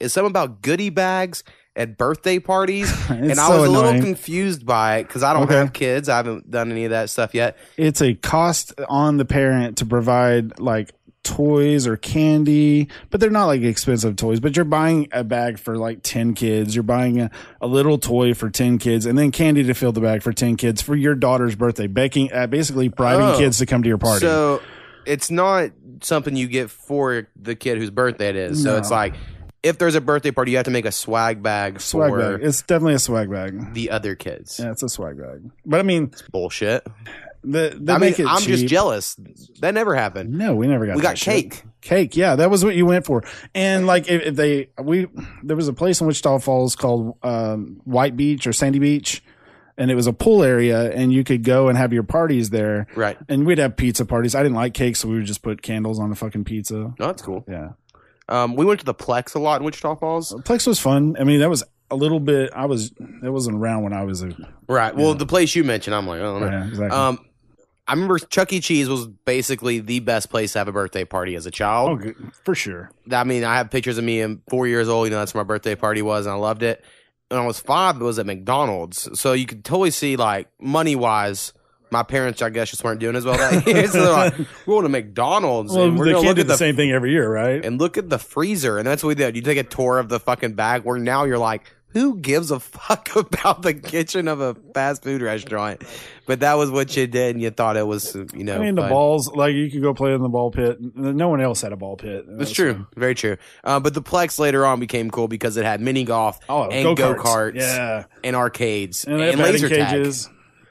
Is something about goodie bags at birthday parties, and I so was a little confused by it because I don't Okay. have kids. I haven't done any of that stuff yet. it's a cost on the parent to provide like toys or candy, but they're not like expensive toys. But you're buying a bag for like 10 kids. You're buying a, a little toy for 10 kids and then candy to fill the bag for 10 kids for your daughter's birthday. Begging, uh, basically bribing Oh. kids to come to your party. So it's not something you get for the kid whose birthday it is. So No. it's like if there's a birthday party, you have to make a swag bag swag for bag. It's definitely a swag bag. the other kids. Yeah, it's a swag bag. But I mean, Bullshit. the, they I mean, I'm just jealous. That never happened. No, we never got. We got that shit. cake. Cake, yeah, that was what you went for. And like, if, if they, we, there was a place in Wichita Falls called um, White Beach or Sandy Beach, and it was a pool area, and you could go and have your parties there. Right. And we'd have pizza parties. I didn't like cake, so we would just put candles on the fucking pizza. No, that's cool. Yeah, Um, we went to the Plex a lot in Wichita Falls. Plex was fun. I mean, that was a little bit. I was, it wasn't around when I was a. Right. Well, Yeah. the place you mentioned, I'm like, I don't. Yeah, exactly. Um, I remember Chuck E. Cheese was basically the best place to have a birthday party as a oh, child. good, for sure. I mean, I have pictures of me and four years old. You know, that's where my birthday party was, and I loved it. When I was five, it was at McDonald's, so you could totally see like money wise. My parents, I guess, just weren't doing as well that year. so they're like, "We're going to McDonald's, Well, and we're they can't look do at the, the same thing every year, right? and look at the freezer." And that's what we did. You take a tour of the fucking bag. Where now you're like, "Who gives a fuck about the kitchen of a fast food restaurant?" But that was what you did, and you thought it was, you know. I mean, the fun. balls, like you could go play in the ball pit. No one else had a ball pit. That's true. Very true. Uh, but the Plex later on became cool because it had mini golf Oh, and go go-karts. Yeah. and arcades And, and, they have batting laser tag.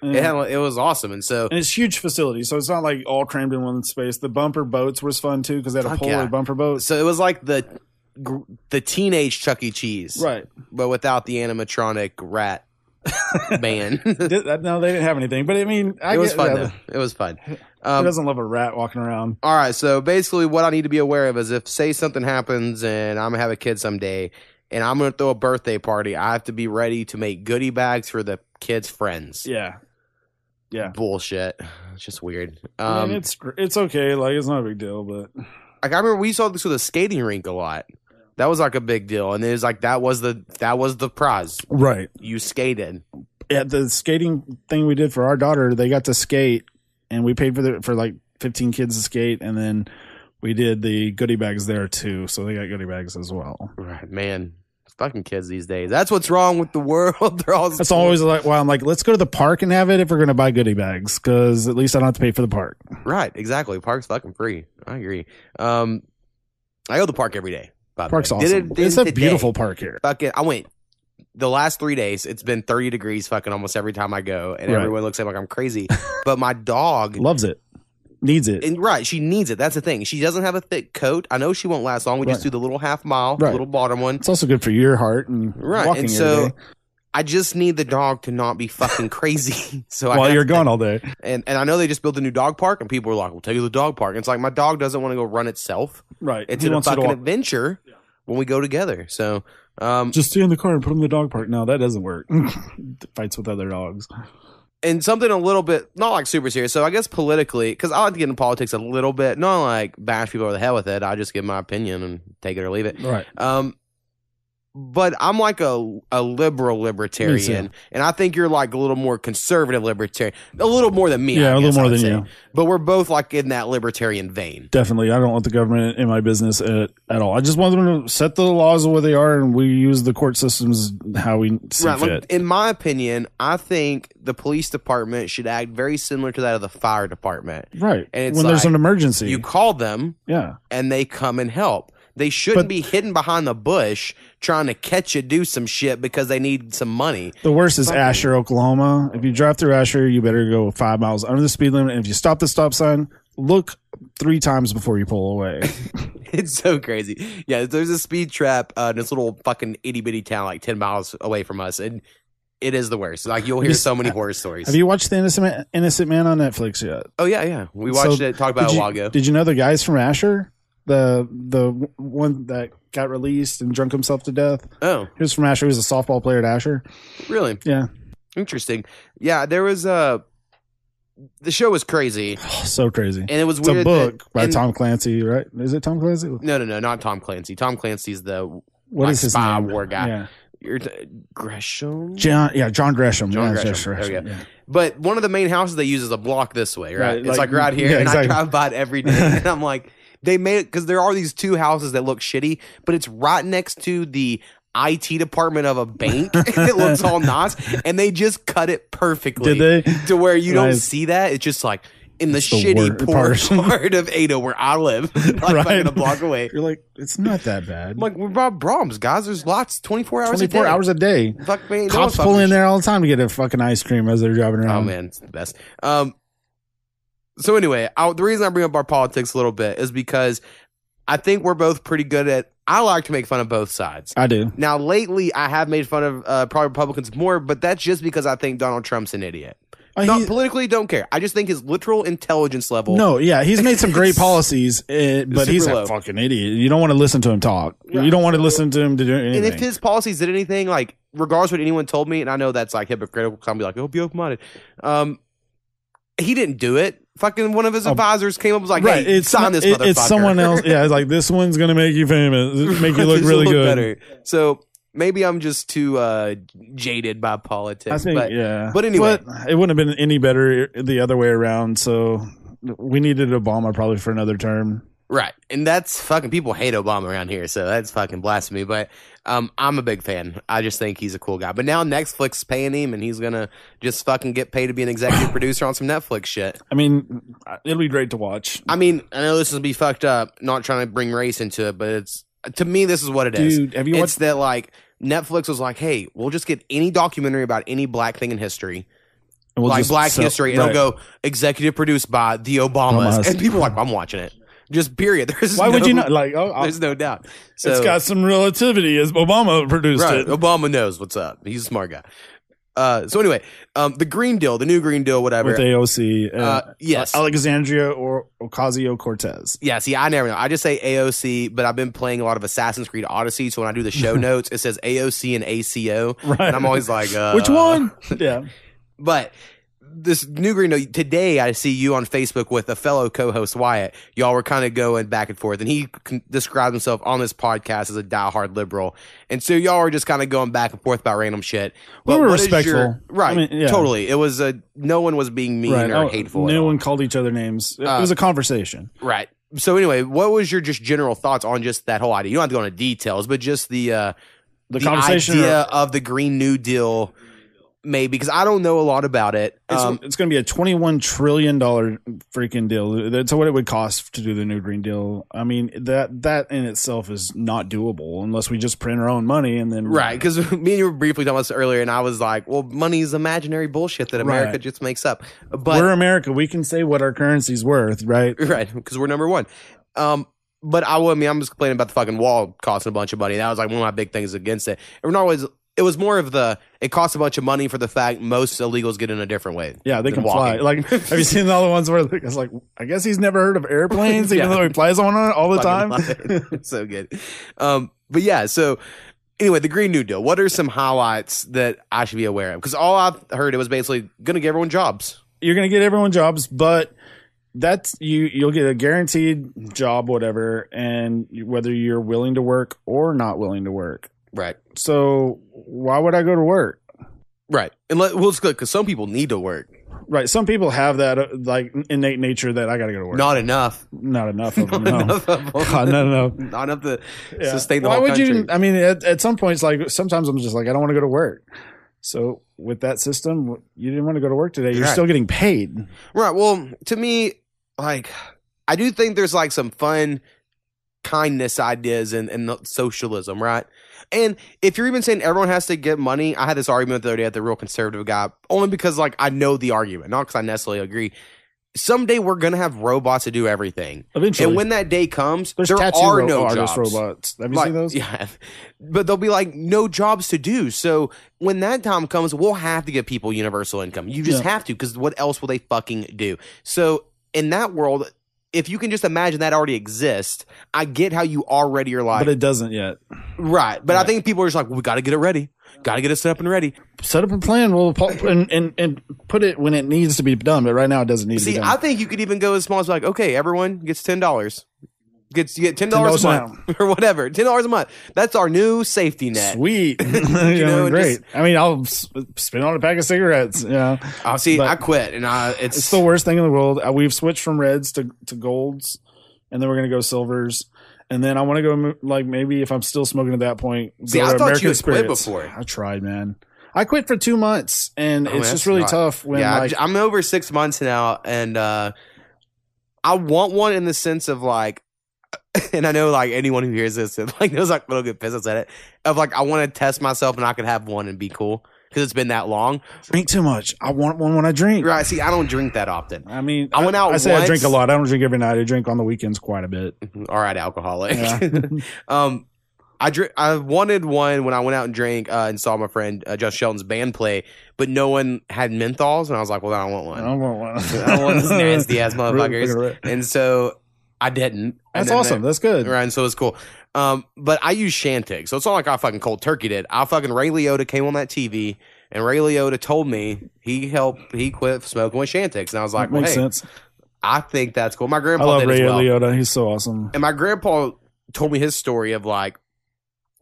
Cages. It, had, it was awesome. And so, And it's huge facility, so it's not like all crammed in one space. The bumper boats was fun too because they had a polar yeah. bumper boat. so it was like the the teenage Chuck E. Cheese, Right. But without the animatronic rat man. No, they didn't have anything, but I mean, I was get- fun yeah, though. It was fun. Who Um, doesn't love a rat walking around? all right. So basically, what I need to be aware of is if say something happens and I'm gonna have a kid someday. And I'm gonna throw a birthday party. I have to be ready to make goodie bags for the kids' friends. Yeah, yeah. bullshit. It's just weird. Um, it's it's okay. Like it's not a big deal, but like I remember we saw this with a skating rink a lot. That was like a big deal, and it was like that was the that was the prize. Right. You skated. At the skating thing we did for our daughter, they got to skate, and we paid for the for like fifteen kids to skate, and then we did the goodie bags there too. So they got goodie bags as well. Right, man. Fucking kids these days. That's what's wrong with the world. They're all That's always like, well, I'm like, let's go to the park and have it if we're going to buy goodie bags because at least I don't have to pay for the park. right. Exactly. Park's fucking free. I agree. Um, I go to the park every day. By Park's awesome. Did it- did it's a today. beautiful park here. Fucking, I went the last three days. It's been 30 degrees fucking almost every time I go, and Right. everyone looks at me like I'm crazy. but my dog Loves it, needs it. And right, she needs it. That's the thing. She doesn't have a thick coat. I know she won't last long. We just do the little half mile, Right. little bottom one. It's also good for your heart and Right. And so I just need the dog to not be fucking crazy. so while you're to- gone all day. And and I know they just built a new dog park, and people are like, "We'll take you to the dog park." And it's like my dog doesn't want to go run itself. Right. It's He a wants you to fucking adventure when we go together. So, um, Just stay in the car and put him in the dog park. No, that doesn't work. Fights with other dogs. And something a little bit not like super serious. So I guess politically, because I like to get in politics a little bit, not like bash people over the head with it. I just give my opinion and take it or leave it. Right. Um, but I'm like a a liberal libertarian, and I think you're like a little more conservative libertarian, a little more than me. Yeah, a little guess more than say. you. But we're both like in that libertarian vein. Definitely. I don't want the government in my business at, at all. I just want them to set the laws where they are and we use the court systems how we see Right. fit. Like, in my opinion, I think the police department should act very similar to that of the fire department. right. and it's when there's an emergency. You call them, yeah. and they come and help. They shouldn't But- be hidden behind the bush trying to catch you do some shit because they need some money. The worst is Fucking- Asher, Oklahoma. If you drive through Asher, you better go five miles under the speed limit. And if you stop the stop sign, look three times before you pull away. It's so crazy. Yeah, there's a speed trap uh, in this little fucking itty bitty town, like ten miles away from us, and it is the worst. Like you'll hear so many horror stories. Have you watched the Innocent Man, Innocent Man on Netflix yet? oh yeah, yeah. We watched So, it. Talked about it a while ago. Did you know the guys from Asher? The the one that got released and drunk himself to death. oh, He was from Asher. He was a softball player at Asher. really? Yeah, Interesting. Yeah, there was a. the show was crazy, so crazy. and it was It's weird. a book that- by and- Tom Clancy, right? Is it Tom Clancy? No, no, no, not Tom Clancy. Tom Clancy's the What Like is his spy name? war guy. Yeah, you're t- Grisham. John. Yeah, John Grisham. John yeah, Grisham. Josh There. Yeah. But one of the main houses they use is a block this way, right? Right, it's like- like, right here, yeah, and I drive by it every day, and I'm like, they made it because there are these two houses that look shitty, but it's right next to the IT department of a bank. it looks all nice, and they just cut it perfectly. Did they? To where you don't see that. It's just like in the the shitty poor part. part of Ada where I live, like Right. fucking a block away. You're like, it's not that bad. I'm like, we're Bob Braum's, guys. There's lots, 24 hours a 24 day. hours a day. Fuck me. Cops one pull in there all the time to get a fucking ice cream as they're driving around. Oh man, it's the best. Um, so anyway, I, the reason I bring up our politics a little bit is because I think we're both pretty good at. I like to make fun of both sides. I do. Now, lately, I have made fun of uh, probably Republicans more, but that's just because I think Donald Trump's an idiot. Uh, Not he- politically, don't care. I just think his literal intelligence level. no, yeah, he's made some great policies, uh, but he's a fucking idiot. You don't want to listen to him talk. Right. You don't want to listen to him to do anything. And if his policies did anything, like regardless of what anyone told me, and I know that's like hypocritical, because I'm be like, oh, be open minded. Um, he didn't do it. Fucking one of his Oh, advisors came up and was like, right, hey, it's sign not- this it- motherfucker. It's someone else. Yeah, it's like this one's gonna make you famous, make you look really good. better. So maybe I'm just too uh, jaded by politics. I think, but yeah. but anyway. But it wouldn't have been any better the other way around. So we needed Obama probably for another term. Right, and that's fucking people hate Obama around here, so that's fucking blasphemy. But um, I'm a big fan. I just think he's a cool guy. But now Netflix paying him, and he's gonna just fucking get paid to be an executive producer on some Netflix shit. I mean, it'll be great to watch. I mean, I know this is gonna be fucked up. Not trying to bring race into it, but it's to me this is what it is. Dude, have you it's that like Netflix was like, hey, we'll just get any documentary about any black thing in history. We'll like Black sell- History, and right. it'll go executive produced by the Obamas, Obamas. and people are like, I'm watching it. Just period. There's Why would you not? Like, oh, I'll- There's no doubt. So it's got some relativity as Obama produced right, it. Obama knows what's up. He's a smart guy. Uh, so anyway, um, the Green Deal, the new Green Deal, whatever. with AOC. Uh, Uh, yes. Alexandria or Ocasio Cortez. yeah, see, I never know. I just say AOC, but I've been playing a lot of Assassin's Creed Odyssey, so when I do the show notes, it says AOC and ACO, Right. and I'm always like, uh, Which one? yeah. But this new green today i see you on facebook with a fellow co-host wyatt y'all were kind of going back and forth and he described himself on this podcast as a diehard liberal and so y'all were just kind of going back and forth about random shit We were respectful. right I mean, yeah. totally it was a no one was being mean or Oh, hateful No one called each other names. It Uh, was a conversation. right so anyway what was your just general thoughts on just that whole idea you don't have to go into details but just the uh The, the conversation. idea of the green new deal maybe because i don't know a lot about it It's, um, it's going to be a twenty-one trillion dollar freaking deal. That's what it would cost to do the new green deal. I mean that that in itself is not doable unless we just print our own money and then Right, because me and you were briefly talking about this earlier, and I was like, "Well, money's imaginary bullshit that America Right. just makes up." But we're America. We can say what our currency's worth, right? right, because we're number one. Um, but I, I mean, I'm just complaining about the fucking wall costing a bunch of money. That was like one of my big things against it. It was not always. It was more of the it costs a bunch of money for the fact most illegals get in a different way. Yeah, they can fly. Like, have you seen all the ones where it's like, I guess he's never heard of airplanes, even Yeah. though he flies on it all the time. Fucking so good. Um, but yeah, so anyway, the Green New Deal. What are some highlights that I should be aware of? Because all I've heard it was basically going to give everyone jobs. You're gonna get everyone jobs, but that's you. You'll get a guaranteed job, whatever, and whether you're willing to work or not willing to work. Right. So why would I go to work? Right. And let, well, it's good because some people need to work. Right. Some people have that uh, like innate nature that I got to go to work. Not enough. Not enough of them. Not No. enough. of them. God, no, no. Not enough to Yeah. sustain the Why would country. you? I mean, at, at some points, like sometimes I'm just like, I don't want to go to work. So with that system, you didn't want to go to work today. You're Right. still getting paid. Right. Well, to me, like, I do think there's like some fun kindness ideas and, the socialism, right? And if you're even saying everyone has to get money, I had this argument the other day at the real conservative guy, only because like I know the argument, not because I necessarily agree. Someday we're gonna have robots to do everything, Eventually, and when that day comes, there's there are no artist jobs. robots. Have you Like, seen those? Yeah, but there'll be like no jobs to do. So when that time comes, we'll have to give people universal income. You just Yeah. have to, because what else will they fucking do? So in that world, if you can just imagine that already exists, I get how you already are like but it doesn't yet. right. But I think people are just like, well, we got to get it ready, got to get it set up and ready. Set up a plan. We'll and, and and put it when it needs to be done. But right now, it doesn't need to See, be done. I think you could even go as small as like, okay, everyone gets ten dollars. Gets you get ten dollars a month or whatever, ten dollars a month. That's our new safety net. Sweet, you know, great. just- I mean, I'll s- spend on a pack of cigarettes. Know, Oh, see, But- I quit, and I it's, it's the worst thing in the world. Uh, We've switched from reds to to golds, and then we're gonna go silvers. And then I want to go like maybe if I'm still smoking at that point. See, I to thought you had quit before. I tried, man. I quit for two months, and Oh, it's just really not- tough when yeah, like I'm over six months now, and uh, I want one in the sense of like, and I know like anyone who hears this like knows like little get pissed at it of like I want to test myself and I could have one and be cool because it's been that long. drink too much. I want one when I drink. Right? See, I don't drink that often. I mean, I went out I say I drink a lot. I don't drink every night. I drink on the weekends quite a bit. All right, alcoholic. Yeah. um, I drink. I wanted one when I went out and drank uh, and saw my friend uh, Josh Shelton's band play, but no one had menthols, and I was like, "Well, then I want I don't want one. I don't want this nasty ass motherfuckers." And so I didn't. That's then awesome. That's good. right, and so it's cool. Um, but I use Chantix, so it's not like I fucking cold turkey did. I fucking Ray Liotta came on that TV, and Ray Liotta told me he helped he quit smoking with Chantix, and I was like, That well, makes hey, sense. I think that's cool. My I grandpa love did Ray as well. Liotta. He's so awesome. And my grandpa told me his story of like,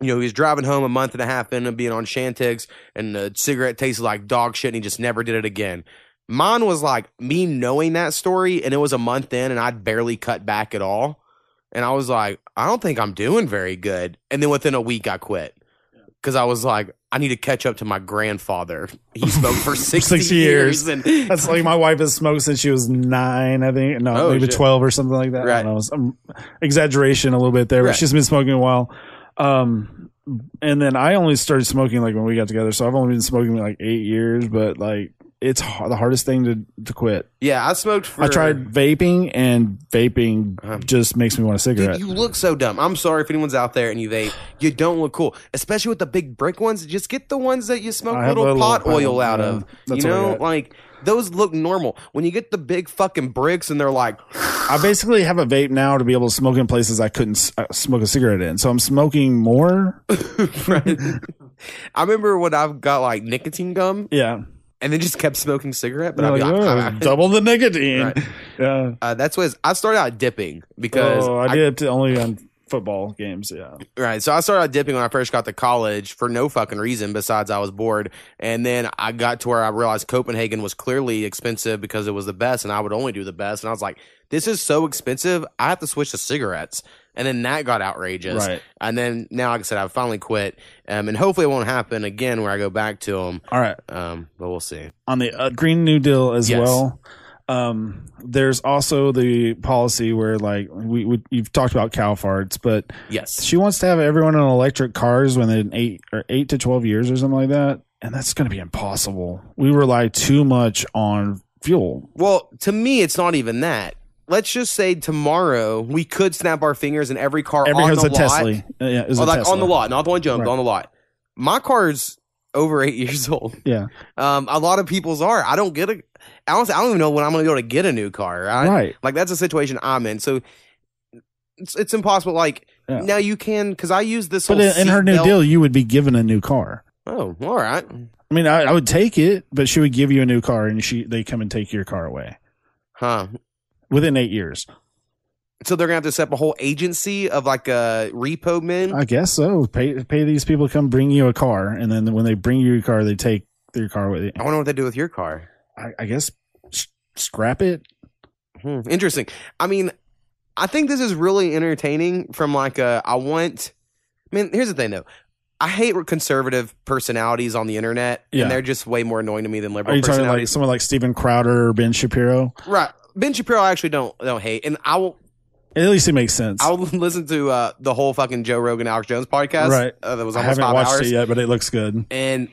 you know, he was driving home a month and a half into being on Chantix and the cigarette tasted like dog shit and he just never did it again. Mine was like me knowing that story and it was a month in and I'd barely cut back at all. And I was like, I don't think I'm doing very good. And then within a week, I quit because I was like, I need to catch up to my grandfather. He smoked for 60, 60 years. years. And That's like my wife has smoked since she was nine, I think. No, Oh, maybe shit. 12 or something like that. Right. I don't know. Some exaggeration a little bit there, Right. but she's been smoking a while. Um, and then I only started smoking like when we got together. So I've only been smoking like eight years, but like it's h- the hardest thing to, to quit. yeah, I smoked for. I tried vaping and vaping Um, just makes me want a cigarette. Dude, you look so dumb. I'm sorry if anyone's out there and you vape. You don't look cool, especially with the big brick ones. Just get the ones that you smoke have little pot little- oil out yeah, of. You know, like those look normal. When you get the big fucking bricks and they're like, I basically have a vape now to be able to smoke in places I couldn't s- uh, smoke a cigarette in. So I'm smoking more. right. I remember when I've got like nicotine gum. Yeah. And then just kept smoking cigarette. But They're I'd be like, like, "Oh, double the nicotine. Right. Yeah. Uh, that's what I started out dipping because oh, I, I- did it only on football games. Yeah. Right. So I started out dipping when I first got to college for no fucking reason besides I was bored. And then I got to where I realized Copenhagen was clearly expensive because it was the best and I would only do the best. And I was like, this is so expensive. I have to switch to cigarettes. And then that got outrageous. Right. And then now, like I said, I finally quit. Um, and hopefully it won't happen again where I go back to them. All right. Um, but we'll see. on the uh, Green New Deal as Yes. well. Um, there's also the policy where like we, we you've talked about cow farts, but Yes. she wants to have everyone on electric cars within eight or eight to twelve years or something like that, and that's going to be impossible. We rely too much on fuel. Well, to me, it's not even that. Let's just say tomorrow we could snap our fingers and every car Every on has the a lot Tesla. Uh, yeah, is Oh, a like Tesla. on the lot, not the one jumped Right. on the lot. My car's over eight years old. Yeah, Um, a lot of people's are. I don't get a. Honestly, I don't even know when I'm going to be able to get a new car. Right? right. Like that's a situation I'm in. So it's it's impossible. Like Yeah. now you can because I use this. But in, in her new seatbelt- deal, you would be given a new car. Oh, all right. I mean, I, I would take it, but she would give you a new car, and she they come and take your car away Huh. Within eight years. So they're gonna have to set up a whole agency of like uh, repo men. I guess so. Pay pay these people to come bring you a car, and then when they bring you a car, they take your car with you. I wonder what they do with your car. I, I guess s- scrap it. Hmm, interesting. I mean, I think this is really entertaining. From like, a, I I want. I mean, here's the thing though. I hate conservative personalities on the internet, Yeah. and they're just way more annoying to me than liberal. Are you talking like someone like Steven Crowder or Ben Shapiro? right? Ben Shapiro, I actually don't don't hate, and I will At least it makes sense. I will listen to uh, the whole fucking Joe Rogan Alex Jones podcast. Right. uh, that was I almost haven't five watched hours, it yet, but it looks good. and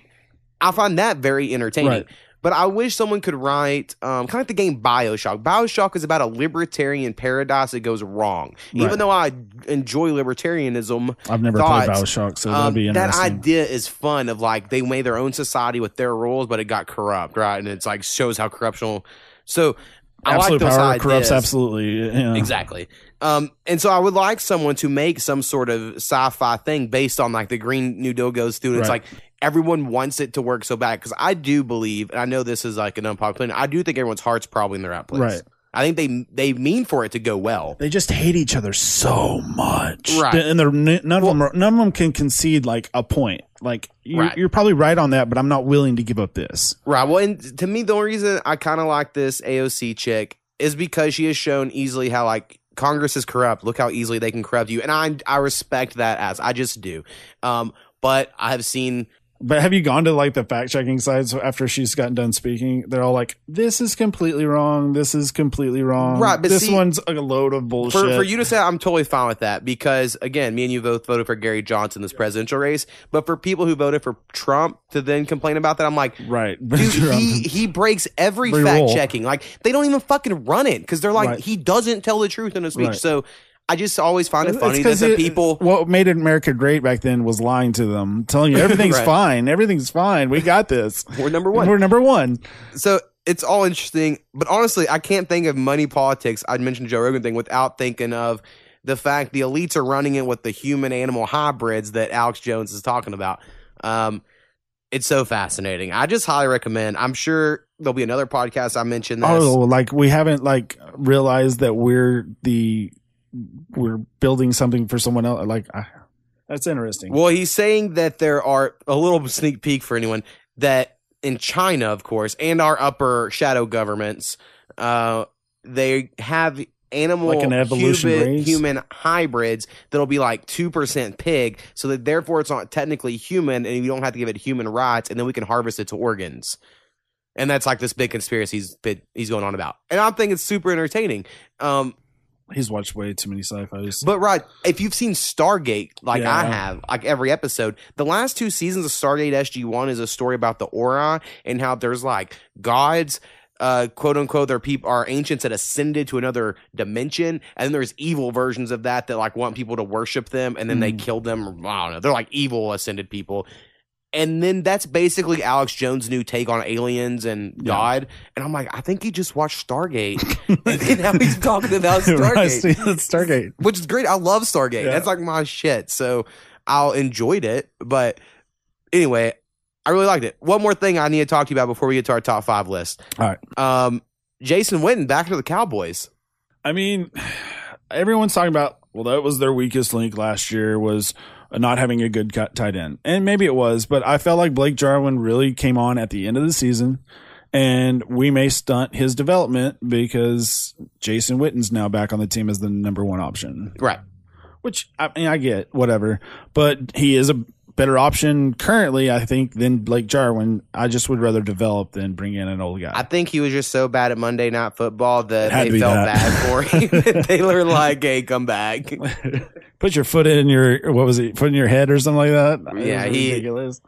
I find that very entertaining. Right. But I wish someone could write um, kind of like the game Bioshock. Bioshock is about a libertarian paradise that goes wrong. Even though I enjoy libertarianism, I've never thoughts. played Bioshock, so um, that'd be that idea is fun. Of like they made their own society with their rules, but it got corrupt, right? And it's like shows how corruptional. So I Absolute like power corrupts absolutely. Yeah. Exactly. Um, and so I would like someone to make some sort of sci-fi thing based on like the Green New Deal goes through. It's Right. like everyone wants it to work so bad because I do believe, and I know this is like an unpopular. opinion, I do think everyone's heart's probably in the right place. Right. I think they they mean for it to go well. They just hate each other so much, Right. And they're, none of them, are, none of them can concede like a point. Like you're, Right. you're probably right on that, but I'm not willing to give up this. Right. Well, and to me, the only reason I kind of like this AOC chick is because she has shown easily how like Congress is corrupt. Look how easily they can corrupt you, and I I respect that as I just do. Um, but I have seen But have you gone to like the fact checking sites after she's gotten done speaking? They're all like, "This is completely wrong. This is completely wrong. Right, but this see- one's a load of bullshit." For, for you to say I'm totally fine with that because again, me and you both voted for Gary Johnson this presidential race. But for people who voted for Trump to then complain about that, I'm like, right? Dude, he he breaks every Every fact rule. checking. Like they don't even fucking run it because they're like Right. he doesn't tell the truth in a speech. Right. So I just always find it funny that 'cause the it- people. what made America great back then was lying to them, telling you everything's Right. fine, everything's fine, we got this. We're number one. We're number one. so it's all interesting, but honestly, I can't think of money politics. I'd mentioned Joe Rogan thing without thinking of the fact the elites are running it with the human animal hybrids that Alex Jones is talking about. Um, it's so fascinating. I just highly recommend. I'm sure there'll be another podcast I mentioned this. Oh, like we haven't like realized that we're the we're building something for someone else. Like I, that's interesting. Well, he's saying that there are a little sneak peek for anyone that in China, of course, and our upper shadow governments, uh, they have animal Like an evolution human, human hybrids that'll be like two percent pig, so that therefore it's not technically human, and you don't have to give it human rights, and then we can harvest its organs. And that's like this big conspiracy he's he's going on about, and i'm thinking it's super entertaining. Um, He's watched way too many sci-fi's. but right, if you've seen Stargate, like Yeah. I have, like every episode, the last two seasons of Stargate SG One is a story about the Ori and how there's like gods, uh, quote unquote, there are people are ancients that ascended to another dimension, and then there's evil versions of that that like want people to worship them, and then they Mm. kill them. I don't know, they're like evil ascended people. And then that's basically Alex Jones' new take on aliens and Yeah. God. And I'm like, I think he just watched Stargate. and now he's talking about Stargate Right, see, that's Stargate. which is great. I love Stargate. Yeah. That's like my shit. So I'll enjoyed it. But anyway, I really liked it. One more thing I need to talk to you about before we get to our top five list. All right. Um, Jason Witten back to the Cowboys. I mean, everyone's talking about well, that was their weakest link last year was not having a good cut tight end, and maybe it was, but I felt like Blake Jarwin really came on at the end of the season, and we may stunt his development because Jason Witten's now back on the team as the number one option. Right. Which I mean, I get whatever, but he is a better option currently, I think, than Blake Jarwin. I just would rather develop than bring in an old guy. I think he was just so bad at Monday Night Football that they felt that. bad for him. they were like, "Hey, come back." Put your foot in your what was it? Foot in your head or something like that. Yeah, he- ridiculous.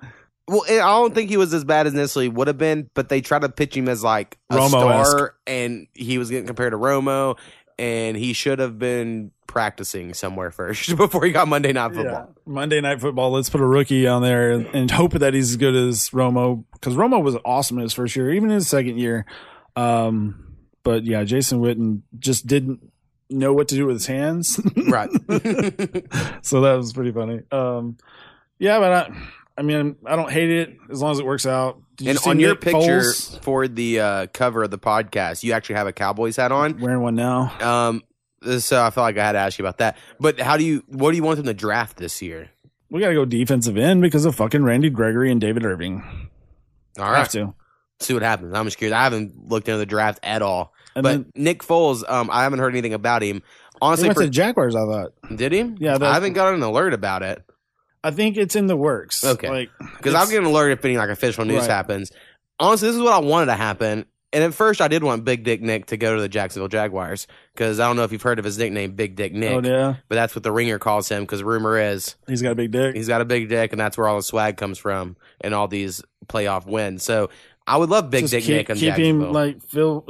Well, I don't think he was as bad as necessarily would have been, but they tried to pitch him as like a Romo-esque. star, and he was getting compared to Romo, and he should have been practicing somewhere first before he got Monday Night Football. Yeah. Monday Night Football. Let's put a rookie on there and, and hope that he's as good as Romo because Romo was awesome in his first year, even in his second year. Um, but yeah, Jason Witten just didn't know what to do with his hands, Right. so that was pretty funny. Um, yeah, but I, I mean, I don't hate it as long as it works out. Did you and see on your Nick picture Foles? for the uh, cover of the podcast, you actually have a Cowboys hat on. wearing one now. Um, so I felt like I had to ask you about that. But how do you? What do you want them to draft this year? We got to go defensive end because of fucking Randy Gregory and David Irving. All Have to. see what happens. I'm just curious. I haven't looked into the draft at all. And but then Nick Foles, um, I haven't heard anything about him. he Honestly, went for, to Jaguars. I thought. did he? Yeah, I haven't got an alert about it I think it's in the works. Okay. like because I'll get an alert if any like official news Right. happens. Honestly, this is what I wanted to happen. And at first, I did want Big Dick Nick to go to the Jacksonville Jaguars because I don't know if you've heard of his nickname, Big Dick oh, Nick, Oh yeah, but that's what the ringer calls him because rumor is he's got a big dick. he's got a big dick and that's where all the swag comes from and all these playoff wins. So I would love Big Just Dick keep, Nick in keep him like Phil.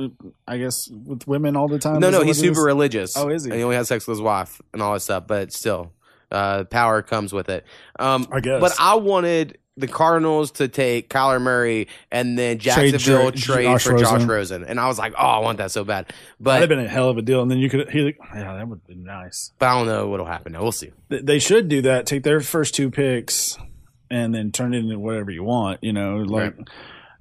I guess with women all the time. no, no, he's super religious. Oh, is he? And he only has sex with his wife and all that stuff, but still, uh, power comes with it. Um, I guess. But I wanted the Cardinals to take Kyler Murray and then Jacksonville Dra- trade Josh for Josh Rosen. And I was like, oh, I want that so bad. But that'd have been a hell of a deal, and then you could. He, like, yeah, that would be nice. but I don't know what'll happen. Now. We'll see. They should do that. Take their first two picks, and then turn it into whatever you want. You know, like.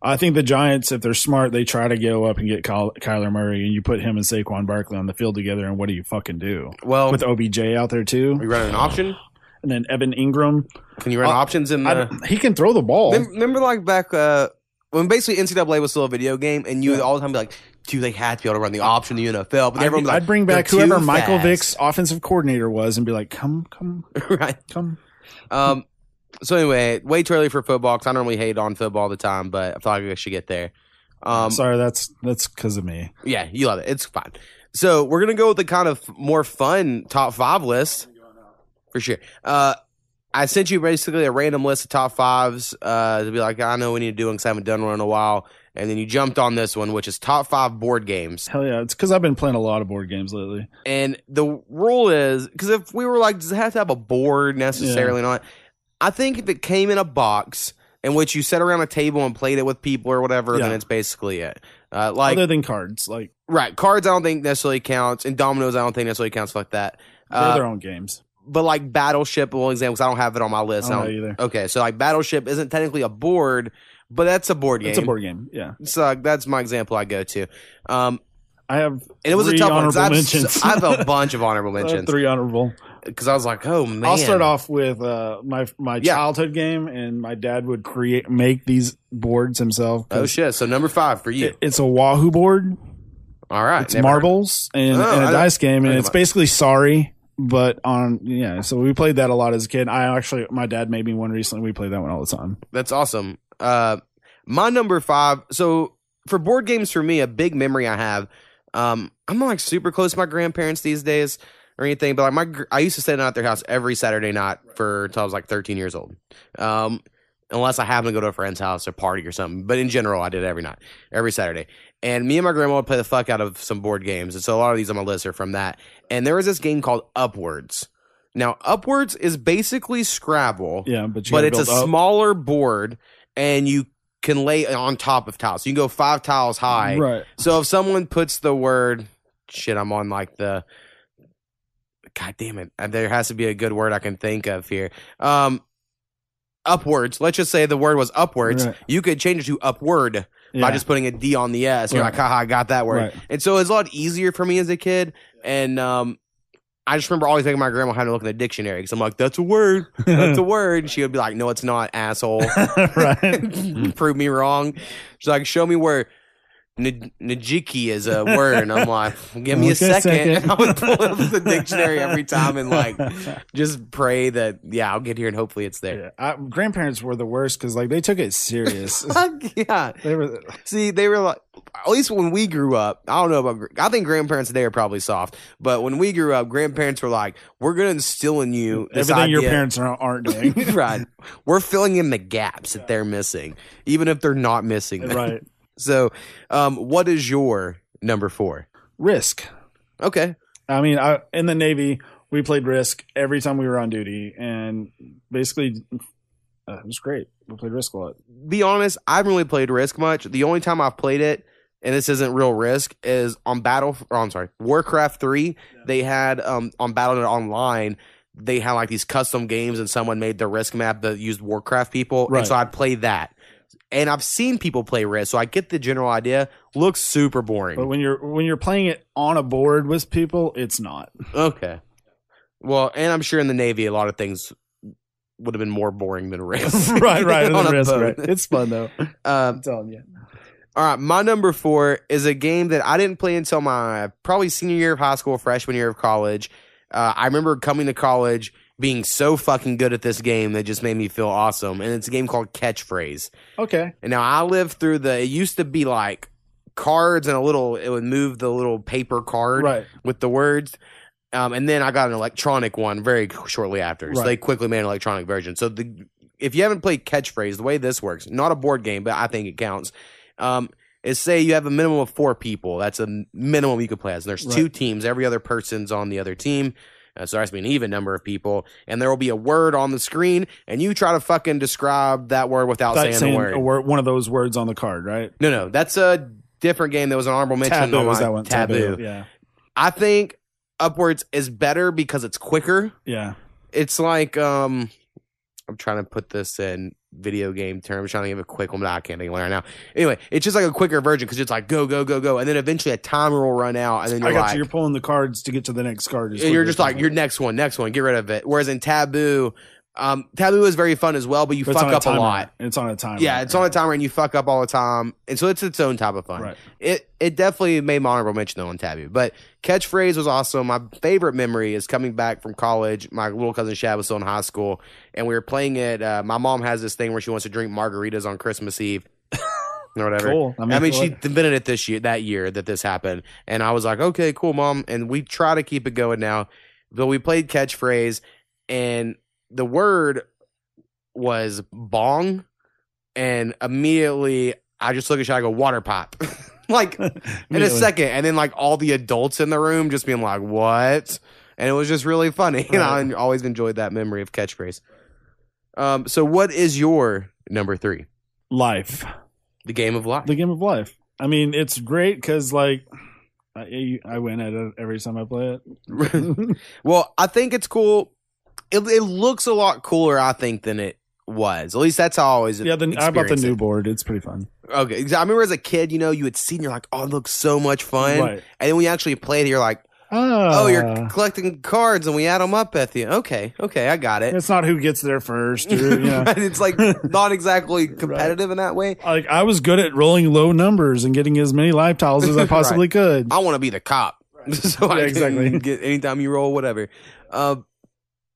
I think the Giants, if they're smart, they try to go up and get Kyle, Kyler Murray, and you put him and Saquon Barkley on the field together, and what do you fucking do? Well, With OBJ out there too, you running an option. and then Evan Engram, Can you run Uh, options in I the? don't- he can throw the ball. Remember, remember like back uh, when basically NCAA was still a video game, and you would all the time be like, "Dude, they had to be able to run the option in the NFL." But I'd, everyone like, I'd bring back whoever Michael fast." Vick's offensive coordinator was, and be like, "Come, come, right. come." Um. So anyway, way too early for football because I normally hate on football all the time, but I feel like I should get there. Um. Sorry, that's that's because of me. Yeah, you love it. It's fine. So we're gonna go with the kind of more fun top five list for sure. Uh, I sent you basically a random list of top fives uh, to be like, I know we need to do one because I haven't done one in a while. And then you jumped on this one, which is top five board games. Hell yeah, it's because I've been playing a lot of board games lately. And the rule is because if we were like, does it have to have a board necessarily? Or not. I think if it came in a box in which you sat around a table and played it with people or whatever, then it's basically it. Uh, like Other than cards, like Right. Cards I don't think necessarily counts, and dominoes I don't think necessarily counts like that. they're Uh, their own games. but like Battleship, well, example, 'cause I don't have it on my list. I I don't don't- either. Okay, so like Battleship isn't technically a board, but that's a board game. It's a board game. Yeah, So that's my example I go to. Um, I have. and it was a tough one 'cause honorable I have. I have a bunch of honorable mentions three honorable. Because I was like, oh man. I'll start off with uh, my my Yeah. childhood game, and my dad would create make these boards himself. Oh shit! So number five for you. It- it's a Wahoo board. All right. It's marbles and, Oh, and a dice game, and it's basically sorry, but on yeah. So we played that a lot as a kid. I actually, my dad made me one recently. We played that one all the time. That's awesome. Uh, my number five. So for board games, for me, a big memory I have. Um, I'm like super close to my grandparents these days or anything, but like my, I used to stay at their house every Saturday night for until I was like 13 years old. Um, unless I happened to go to a friend's house or party or something. But in general, I did it every night, every Saturday. And me and my grandma would play the fuck out of some board games. And so a lot of these on my list are from that. And there was this game called Upwords. Now, Upwords is basically Scrabble Yeah, but but it's a up. smaller board and you can lay on top of tiles. So you can go five tiles high. right. So if someone puts the word shit, I'm on like the God damn it. uh, There has to be a good word I can think of here. Um upwards. Let's just say the word was upwards. Right. You could change it to upward by just putting a D on the S. You're Right. like, haha, I got that word. Right. And so it's a lot easier for me as a kid. And um, I just remember always making my grandma had to look in the dictionary because I'm like, that's a word. That's a word. She would be like, no, it's not, asshole. right. Prove me wrong. She's like, show me where N- Najiki is a word. And I'm like, give me a second. second. And I would pull up the dictionary every time and like just pray that, yeah, I'll get here and hopefully it's there. Yeah. I, grandparents were the worst because like they took it serious. Fuck yeah. they were See, they were like, at least when we grew up, I don't know about, I think grandparents today are probably soft, but when we grew up, grandparents were like, we're going to instill in you everything your parents are, aren't doing. right. We're filling in the gaps that they're missing, even if they're not missing them. right. So, um, what is your number four? Risk. Okay. I mean, I, in the Navy, we played Risk every time we were on duty, and basically, uh, it was great. We played Risk a lot. Be honest, I haven't really played Risk much. The only time I've played it, and this isn't real Risk, is on Battle. Or I'm sorry, Warcraft Three. They had um on Battle.net Online. They had like these custom games, and someone made the Risk map that used Warcraft people, and Right. so I played that. And I've seen people play Risk, so I get the general idea. Looks super boring. But when you're when you're playing it on a board with people, it's not. Okay. Well, and I'm sure in the Navy, a lot of things would have been more boring than Risk. right, right. On Risk, right. It's fun though. Um, I'm telling you. all right, my number four is a game that I didn't play until my probably senior year of high school, freshman year of college. Uh, I remember coming to college being so fucking good at this game that just made me feel awesome. And it's a game called Catchphrase. Okay. And now I lived through the. It used to be like cards and a little. It would move the little paper card Right. with the words. Um, and then I got an electronic one very shortly after. So they quickly made an electronic version. So the if you haven't played Catchphrase, the way this works, not a board game, but I think it counts. Um, is say you have a minimum of four people. That's a minimum you could play as. And there's two teams. Every other person's on the other team. Uh, so there has to be an even number of people, and there will be a word on the screen, and you try to fucking describe that word without saying, saying the word. word, one of those words on the card, right? No, no, that's a different game. That was an honorable mention. Taboo is that one? Taboo. Yeah. I think upwards is better because it's quicker. Yeah. It's like um, I'm trying to put this in video game terms. trying to give a quick one, but I can't think of one right now. Anyway, it's just like a quicker version because it's like go, go, go, go, and then eventually a timer will run out, and then you're I got like, you. You're pulling the cards to get to the next card. and you're just like your next one, next one, get rid of it. Whereas in Taboo, um, Taboo is very fun as well, but you But fuck up a timer. lot. It's on a timer. Yeah, it's on a timer and you fuck up all the time, and so it's its own type of fun. Right. It it definitely made my honorable mention though on Taboo, but catchphrase was awesome. My favorite memory is coming back from college. My little cousin Shad was still in high school, and we were playing it. Uh, my mom has this thing where she wants to drink margaritas on Christmas Eve. Or whatever. Cool. I mean, she invented it this year, that year that this happened, and I was like, okay, cool, mom. And we try to keep it going now, but we played catchphrase, and the word was bong, and immediately I just look at Shad, I go water pop, like in a second, and then like all the adults in the room just being like, what? And it was just really funny, and I always enjoyed that memory of catchphrase. Um, so what is your number three? life. The game of life. The game of life. I mean, it's great because like I, I win at it every time I play it. Well, I think it's cool. It, it looks a lot cooler, I think, than it was. At least that's how I always. yeah, the, I bought the new it. board. It's pretty fun. Okay, I remember as a kid, you know, you would see and you're like, "Oh, it looks so much fun," Right. and then when you actually play it, you're like, Oh, "Oh, you're collecting cards, and we add them up at the. Okay, okay, I got it. It's not who gets there first. Or, you know. it's like not exactly competitive in that way. like I was good at rolling low numbers and getting as many life tiles as I possibly could. I want to be the cop, so I Yeah, can exactly. get anytime you roll whatever. Uh,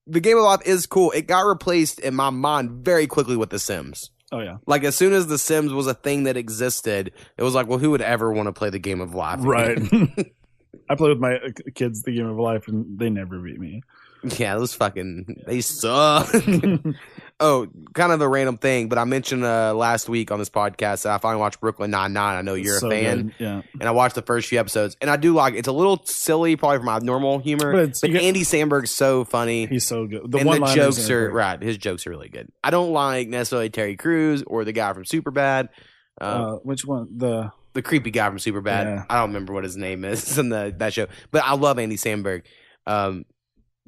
the game of life is cool. It got replaced in my mind very quickly with The Sims. Oh yeah, Like as soon as The Sims was a thing that existed, it was like, well, who would ever want to play the game of life? right. I play with my uh, kids the game of life, and they never beat me. yeah, those fucking they suck. oh, kind of a random thing, but I mentioned uh, last week on this podcast that I finally watched Brooklyn Nine Nine. I know you're So a fan. good. Yeah, and I watched the first few episodes, and I do like it's a little silly, probably for my normal humor. But But, get- Andy Samberg's so funny, he's so good. The and one the jokes are right. His jokes are really good. I don't like necessarily Terry Crews or the guy from Superbad, uh, Uh, which one? The the creepy guy from Superbad. Yeah. I don't remember what his name is in the that show, but I love Andy Samberg. Um,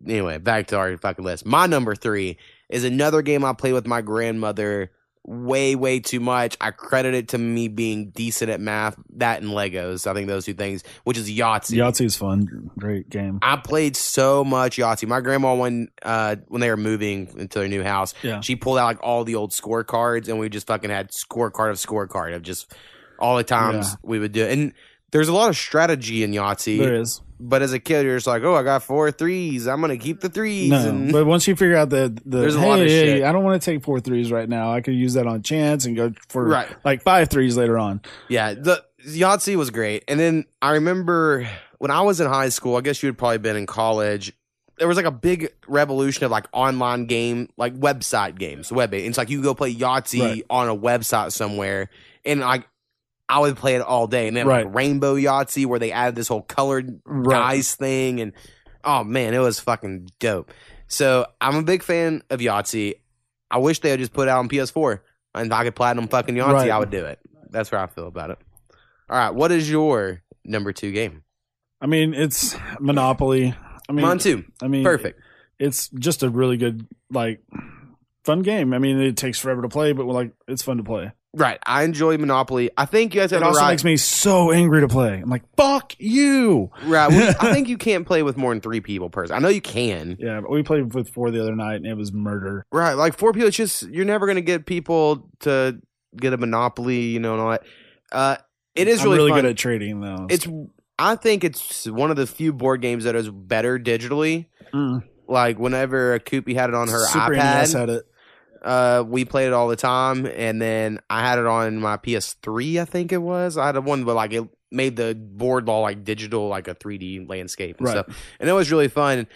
anyway, back to our fucking list. My number three is another game I played with my grandmother way, way too much. I credit it to me being decent at math, that and Legos. I think those two things, which is Yahtzee. Yahtzee is fun. Great game. I played so much Yahtzee. My grandma when uh when they were moving into their new house, Yeah. she pulled out like all the old scorecards and we just fucking had scorecard of scorecard of just all the times Yeah. we would do it. And there's a lot of strategy in Yahtzee. There is. But as a kid, you're just like, oh, I got four threes. I'm gonna keep the threes. No, and but once you figure out the, the There's a lot of hey, shit. I don't want to take four threes right now. I could use that on chance and go for Right. like five threes later on. yeah, the Yahtzee was great. And then I remember when I was in high school. I guess you had probably been in college. There was like a big revolution of like online game, like website games, web. It's like you go play Yahtzee Right. on a website somewhere, and like I would play it all day. And then like Rainbow Yahtzee, where they added this whole colored Right. dice thing, and oh man, it was fucking dope. So I'm a big fan of Yahtzee. I wish they would just put it out on PS4, and if I could platinum fucking Yahtzee, Right. I would do it. That's how I feel about it. All right, what is your number two game? I mean, it's Monopoly. I mean, Mine too. I mean, Perfect. It's just a really good, like, fun game. I mean, it takes forever to play, but like, it's fun to play. Right. I enjoy Monopoly. I think you guys have It also right. makes me so angry to play. I'm like, fuck you. right. I think you can't play with more than three people per. I know you can. Yeah, but we played with four the other night, and it was murder. Right. Like four people. It's just you're never gonna get people to get a Monopoly. You know and all that. Uh, it is I'm really, really good at trading, though. it's I think it's one of the few board games that is better digitally. Mm. Like whenever a Coopie had it on her Super NES iPad, had it. Uh, we played it all the time, and then I had it on my PS3. I think it was. I had a one, but like it made the board all like digital, like a 3D landscape and Right. stuff, and it was really fun.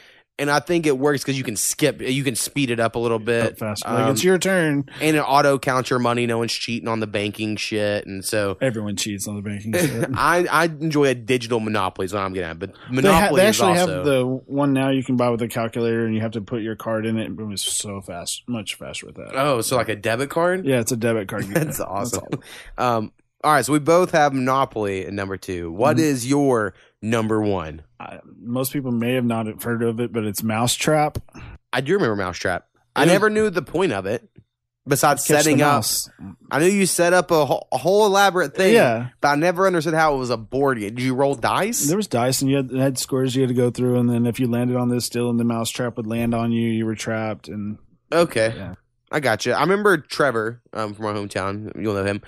And I think it works because you can skip, you can speed it up a little bit, Up fast. Like, um, it's your turn. and it auto counts your money. No one's cheating on the banking shit, and so Everyone cheats on the banking. shit. I I enjoy a digital monopoly. Is what I'm gonna have, but They, ha- monopoly they is actually also have the one now you can buy with a calculator and you have to put your card in it. It was so fast, much faster with that. oh, so like a debit card. yeah, it's a debit card. That's awesome. Um, all right, so we both have Monopoly at number two. What Mhm. is your number one? I, most people may have not heard of it, but it's Mousetrap. I do remember Mousetrap. I never knew the point of it. Besides Catch setting up. I knew you set up a whole, a whole elaborate thing. Yeah, but I never understood how it was a board game. Did you roll dice? there was dice and you had, had scores you had to go through, and then if you landed on this still and the mousetrap would land on you, you were trapped. And Okay, Yeah. I got you. I remember Trevor um, from our hometown. You'll know him.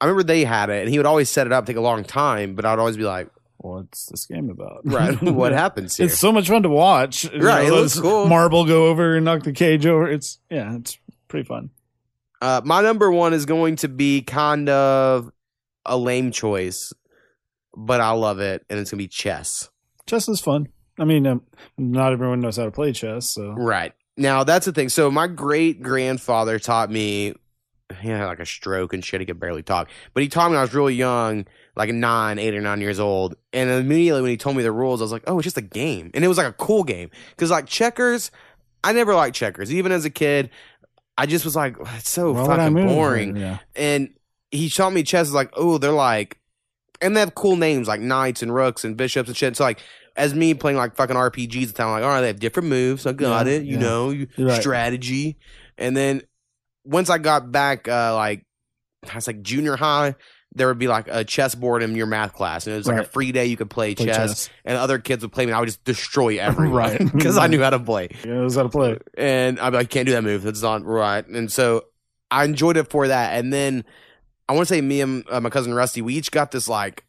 I remember they had it, and he would always set it up, take a long time, but I'd always be like, what's this game about? "Right, what happens here?" It's so much fun to watch. You Right, it looks cool. Marble go over and knock the cage over. It's yeah, it's pretty fun. Uh, my number one is going to be kind of a lame choice, but I love it, and it's gonna be chess. Chess is fun. I mean, um, not everyone knows how to play chess, so Right now, that's the thing. So my great grandfather taught me. He had like a stroke and shit. He could barely talk, but he taught me when I was really young, like nine, eight or nine years old. And immediately when he told me the rules, I was like, "Oh, it's just a game," and it was like a cool game because like checkers. I never liked checkers, even as a kid. I just was like, it's so Why fucking boring. Yeah, and he taught me chess is like, oh, they're like, and they have cool names like knights and rooks and bishops and shit. So like, as me playing like fucking RPGs at the time, I'm like, all right, they have different moves. I got Yeah, it, you yeah. know, you, right. strategy. And then once I got back, uh, like, I was like junior high. There would be like a chess board in your math class, and it was like a free day you could play, play chess, chess. and other kids would play me. And I would just destroy everyone, Right. Because I knew how to play Yeah, knows how to play. and I'd be like, can't do that move. That's not right. And so I enjoyed it for that. And then I want to say me and uh, my cousin Rusty, we each got this like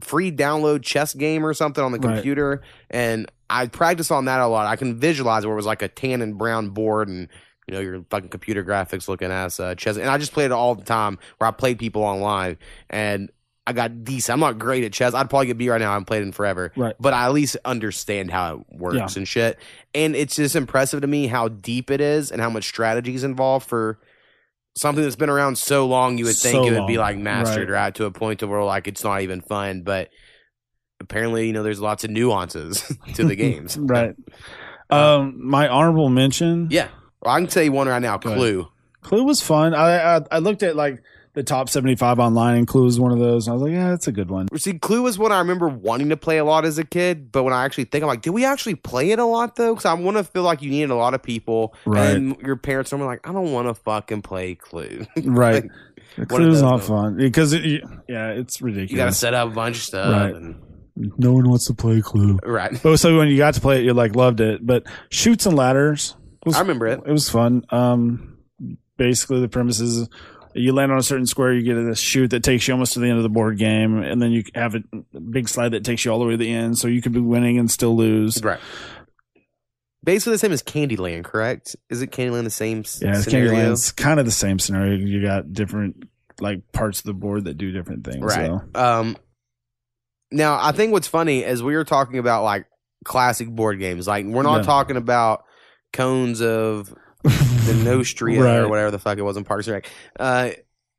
free download chess game or something on the Right. computer, and I practiced on that a lot. I can visualize where it was like a tan and brown board and. You know your fucking computer graphics looking ass uh, chess, and I just played it all the time. Where I played people online, and I got decent. I'm not great at chess. I'd probably get beat right now. I haven't played in forever, Right. but I at least understand how it works Yeah. and shit. And it's just impressive to me how deep it is and how much strategy is involved for something that's been around so long. You would think So it would be like mastered Right. right to a point to where like it's not even fun, but apparently you know there's lots of nuances to the games. right. Um, my honorable mention. Yeah, well, I can tell you one right now. Go ahead. Clue. Clue was fun. I, I I looked at like the top seventy five online, and Clue is one of those. I was like, yeah, that's a good one. See, Clue was one I remember wanting to play a lot as a kid, but when I actually think, I'm like, did we actually play it a lot though? Because I want to feel like you needed a lot of people, Right. And your parents are like, I don't want to fucking play Clue. Right. Like, Clue's not though. fun because it, yeah, it's ridiculous you got to set up a bunch of stuff, Right. and- no one wants to play Clue. right? But so when you got to play it, you like loved it. But Chutes and Ladders was I remember it. it was fun. Um, basically the premise is you land on a certain square, you get a chute that takes you almost to the end of the board game, and then you have a big slide that takes you all the way to the end. So you could be winning and still lose. Right. Basically the same as Candyland, correct? Is it Candyland the same Yeah, it's scenario? Candyland's kind of the same scenario. You got different like parts of the board that do different things. Right. So. Um now I think what's funny is we were talking about like classic board games. Like we're not Yeah. talking about cones of the Nostria or whatever the fuck it was in Parks and Rec. Uh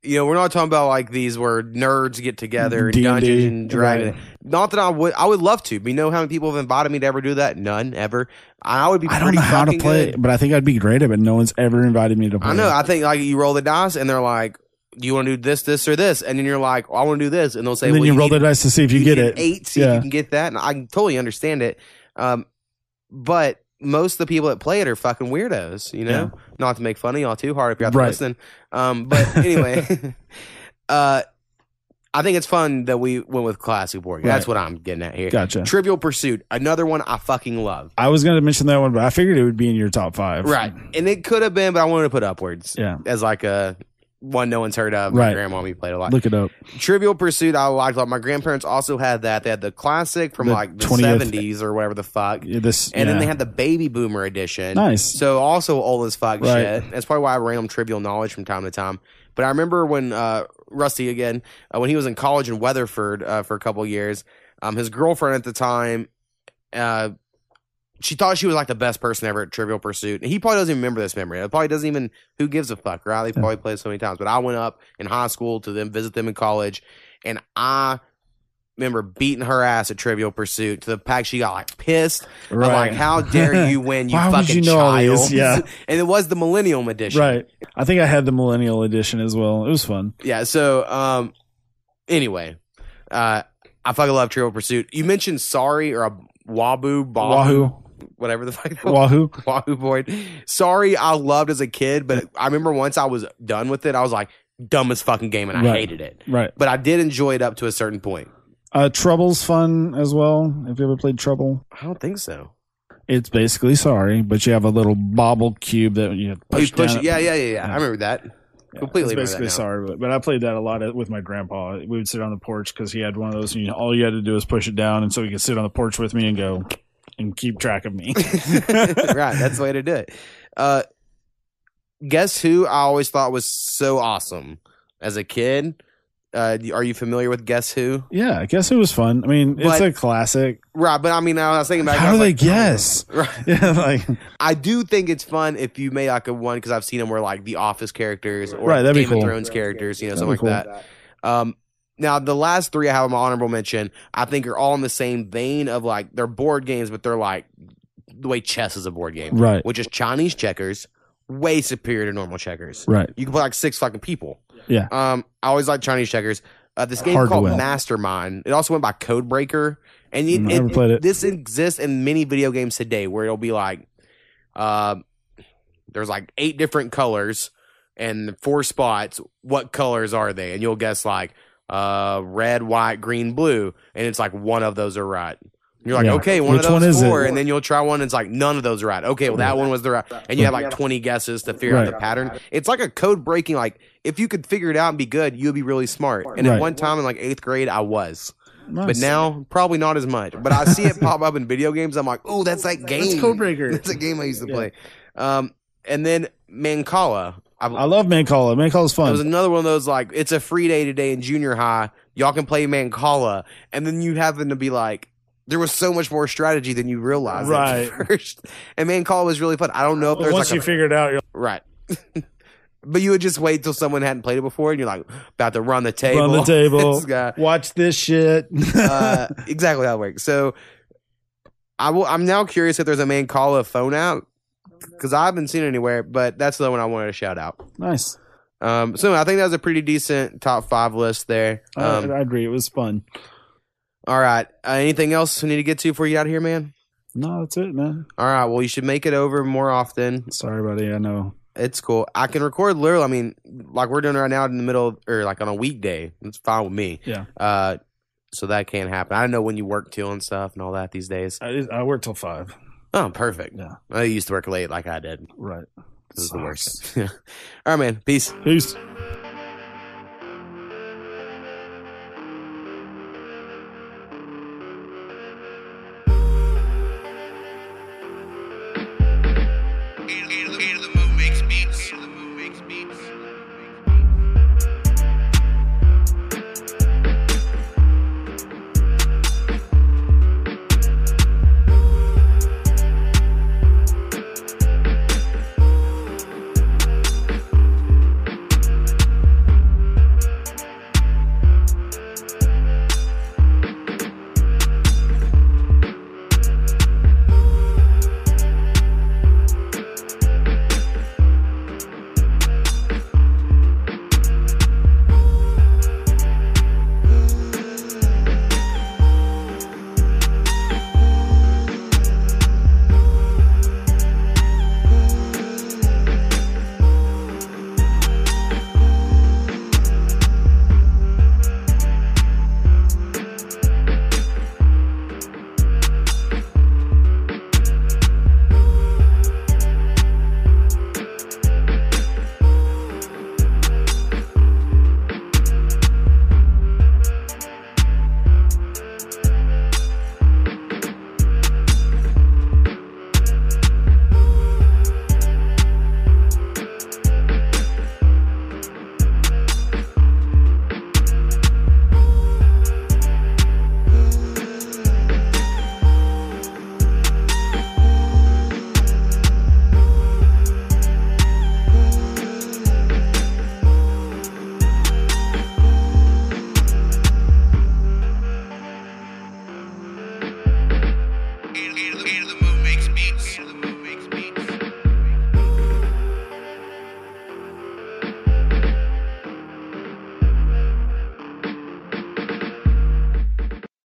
you know, we're not talking about like these where nerds get together and D&D, Dungeons and Dragons. right. Not that I would, I would love to. But you know how many people have invited me to ever do that? None ever. I would be. I don't know how to play good. it, but I think I'd be great at it. No one's ever invited me to play. I know. it. I think like you roll the dice and they're like, "Do you want to do this, this, or this?" And then you're like, well, "I want to do this," and they'll say, and then well, you roll the dice to see if you, get need it. Eight, see if you can get that. And I can totally understand it. Um, but most of the people that play it are fucking weirdos. You know, not to make fun of y'all too hard if you're out Right. listening. Um, but anyway, uh, I think it's fun that we went with classic board. game. That's what I'm getting at here. Gotcha. Trivial Pursuit, another one I fucking love. I was going to mention that one, but I figured it would be in your top five. Right, and it could have been, but I wanted to put upwards. Yeah. as like a one no one's heard of. My Right. grandma we played a lot. Look it up. Trivial Pursuit, I liked a lot. My grandparents also had that. They had the classic from The like the 20th seventies or whatever the fuck, Yeah, This and then they had the Baby Boomer edition. Nice. So also old as fuck Right. shit. That's probably why I random trivial knowledge from time to time. But I remember when uh, Rusty again, uh, when he was in college in Weatherford uh, for a couple years, um, his girlfriend at the time, uh, she thought she was like the best person ever at Trivial Pursuit. And he probably doesn't even remember this memory. It probably doesn't even who gives a fuck, right? They probably played so many times. But I went up in high school to them visit them in college, and I remember beating her ass at Trivial Pursuit to the fact she got like pissed. I'm Right. like, how dare you win, you Why fucking you know child? Yeah. and it was the Millennium Edition. Right. I think I had the Millennial Edition as well. It was fun. Yeah. So, um, anyway, uh, I fucking love Trivial Pursuit. You mentioned Sorry or a Wahoo, Bahu, Wahoo. Whatever the fuck was. Wahoo. Wahoo board. Sorry, I loved as a kid, but I remember once I was done with it, I was like, dumbest fucking game, and I Right. hated it. Right. But I did enjoy it up to a certain point. Uh, Trouble's fun as well. Have you ever played Trouble? I don't think so. It's basically sorry, but you have a little bobble cube that you Oh, push, you push. Yeah, yeah, yeah, yeah. I remember that. Yeah, Completely It's basically sorry, but, but I played that a lot with my grandpa. We would sit on the porch because he had one of those, and you, all you had to do was push it down, and so he could sit on the porch with me and go and keep track of me. right, that's the way to do it. Uh, guess who I always thought was so awesome as a kid? Uh, are you familiar with Guess Who? yeah, I guess it was fun. I mean, it's But- a classic. Right, but I mean, I was thinking about How do they like, guess? Right. Yeah, like I do think it's fun if you made like a one because I've seen them where like the Office characters or Right, that'd be Game cool. of Thrones characters, you know, That'd something be like that. Um, now the last three I have on my honorable mention, I think are all in the same vein of like they're board games, but they're like the way chess is a board game, right, which is Chinese checkers, way superior to normal checkers. right. You can play like six fucking people. Yeah. Um, I always like Chinese checkers. Uh, this game Hard called. Mastermind. It also went by Codebreaker, and it, Mm, it- never played it. This exists in many video games today, where it'll be like, uh, there's like eight different colors and four spots. What colors are they? And you'll guess like, uh, red, white, green, blue, and it's like one of those are right. You're like, Yeah. okay, one Which of those one is four, it? and then you'll try one, and it's like none of those are right. Okay, well that one was the right, and you have like 20 guesses to figure out the pattern. It's like a code breaking. Like if you could figure it out and be good, you'd be really smart. And at one time in like eighth grade, I was, but now probably not as much. But I see it pop up in video games. I'm like, oh, that's that game. That's Codebreaker. That's a game I used to Yeah. play. Um, and then Mancala. I, I love Mancala. Mancala's it fun. was another one of those like it's a free day today in junior high. Y'all can play Mancala, and then you happen to be like, there was so much more strategy than you realized Right. at first. And Mancala was really fun. I don't know if there's once like you a, figure it out, you're right. but you would just wait till someone hadn't played it before, and you're like about to run the table. run the table. This. Watch this shit. uh, exactly how it works. So I will. I'm now curious if there's a Mancala phone app because I haven't seen it anywhere. But that's the one I wanted to shout out. nice. Um, so I think that was a pretty decent top five list there. I- Um, I, agree. It was fun. all right. Uh, anything else we need to get to before you get out of here, man? No, that's it, man. All right. Well, you should make it over more often. Sorry, buddy. I know. It's cool. I can record literally. I mean, like we're doing right now in the middle of, or like on a weekday. It's fine with me. Yeah. Uh, so that can't happen. I know when you work till and stuff and all that these days. I, I work till five. Oh, perfect. Yeah. I used to work late like I did. Right. This is the worst. all right, man. Peace. Peace.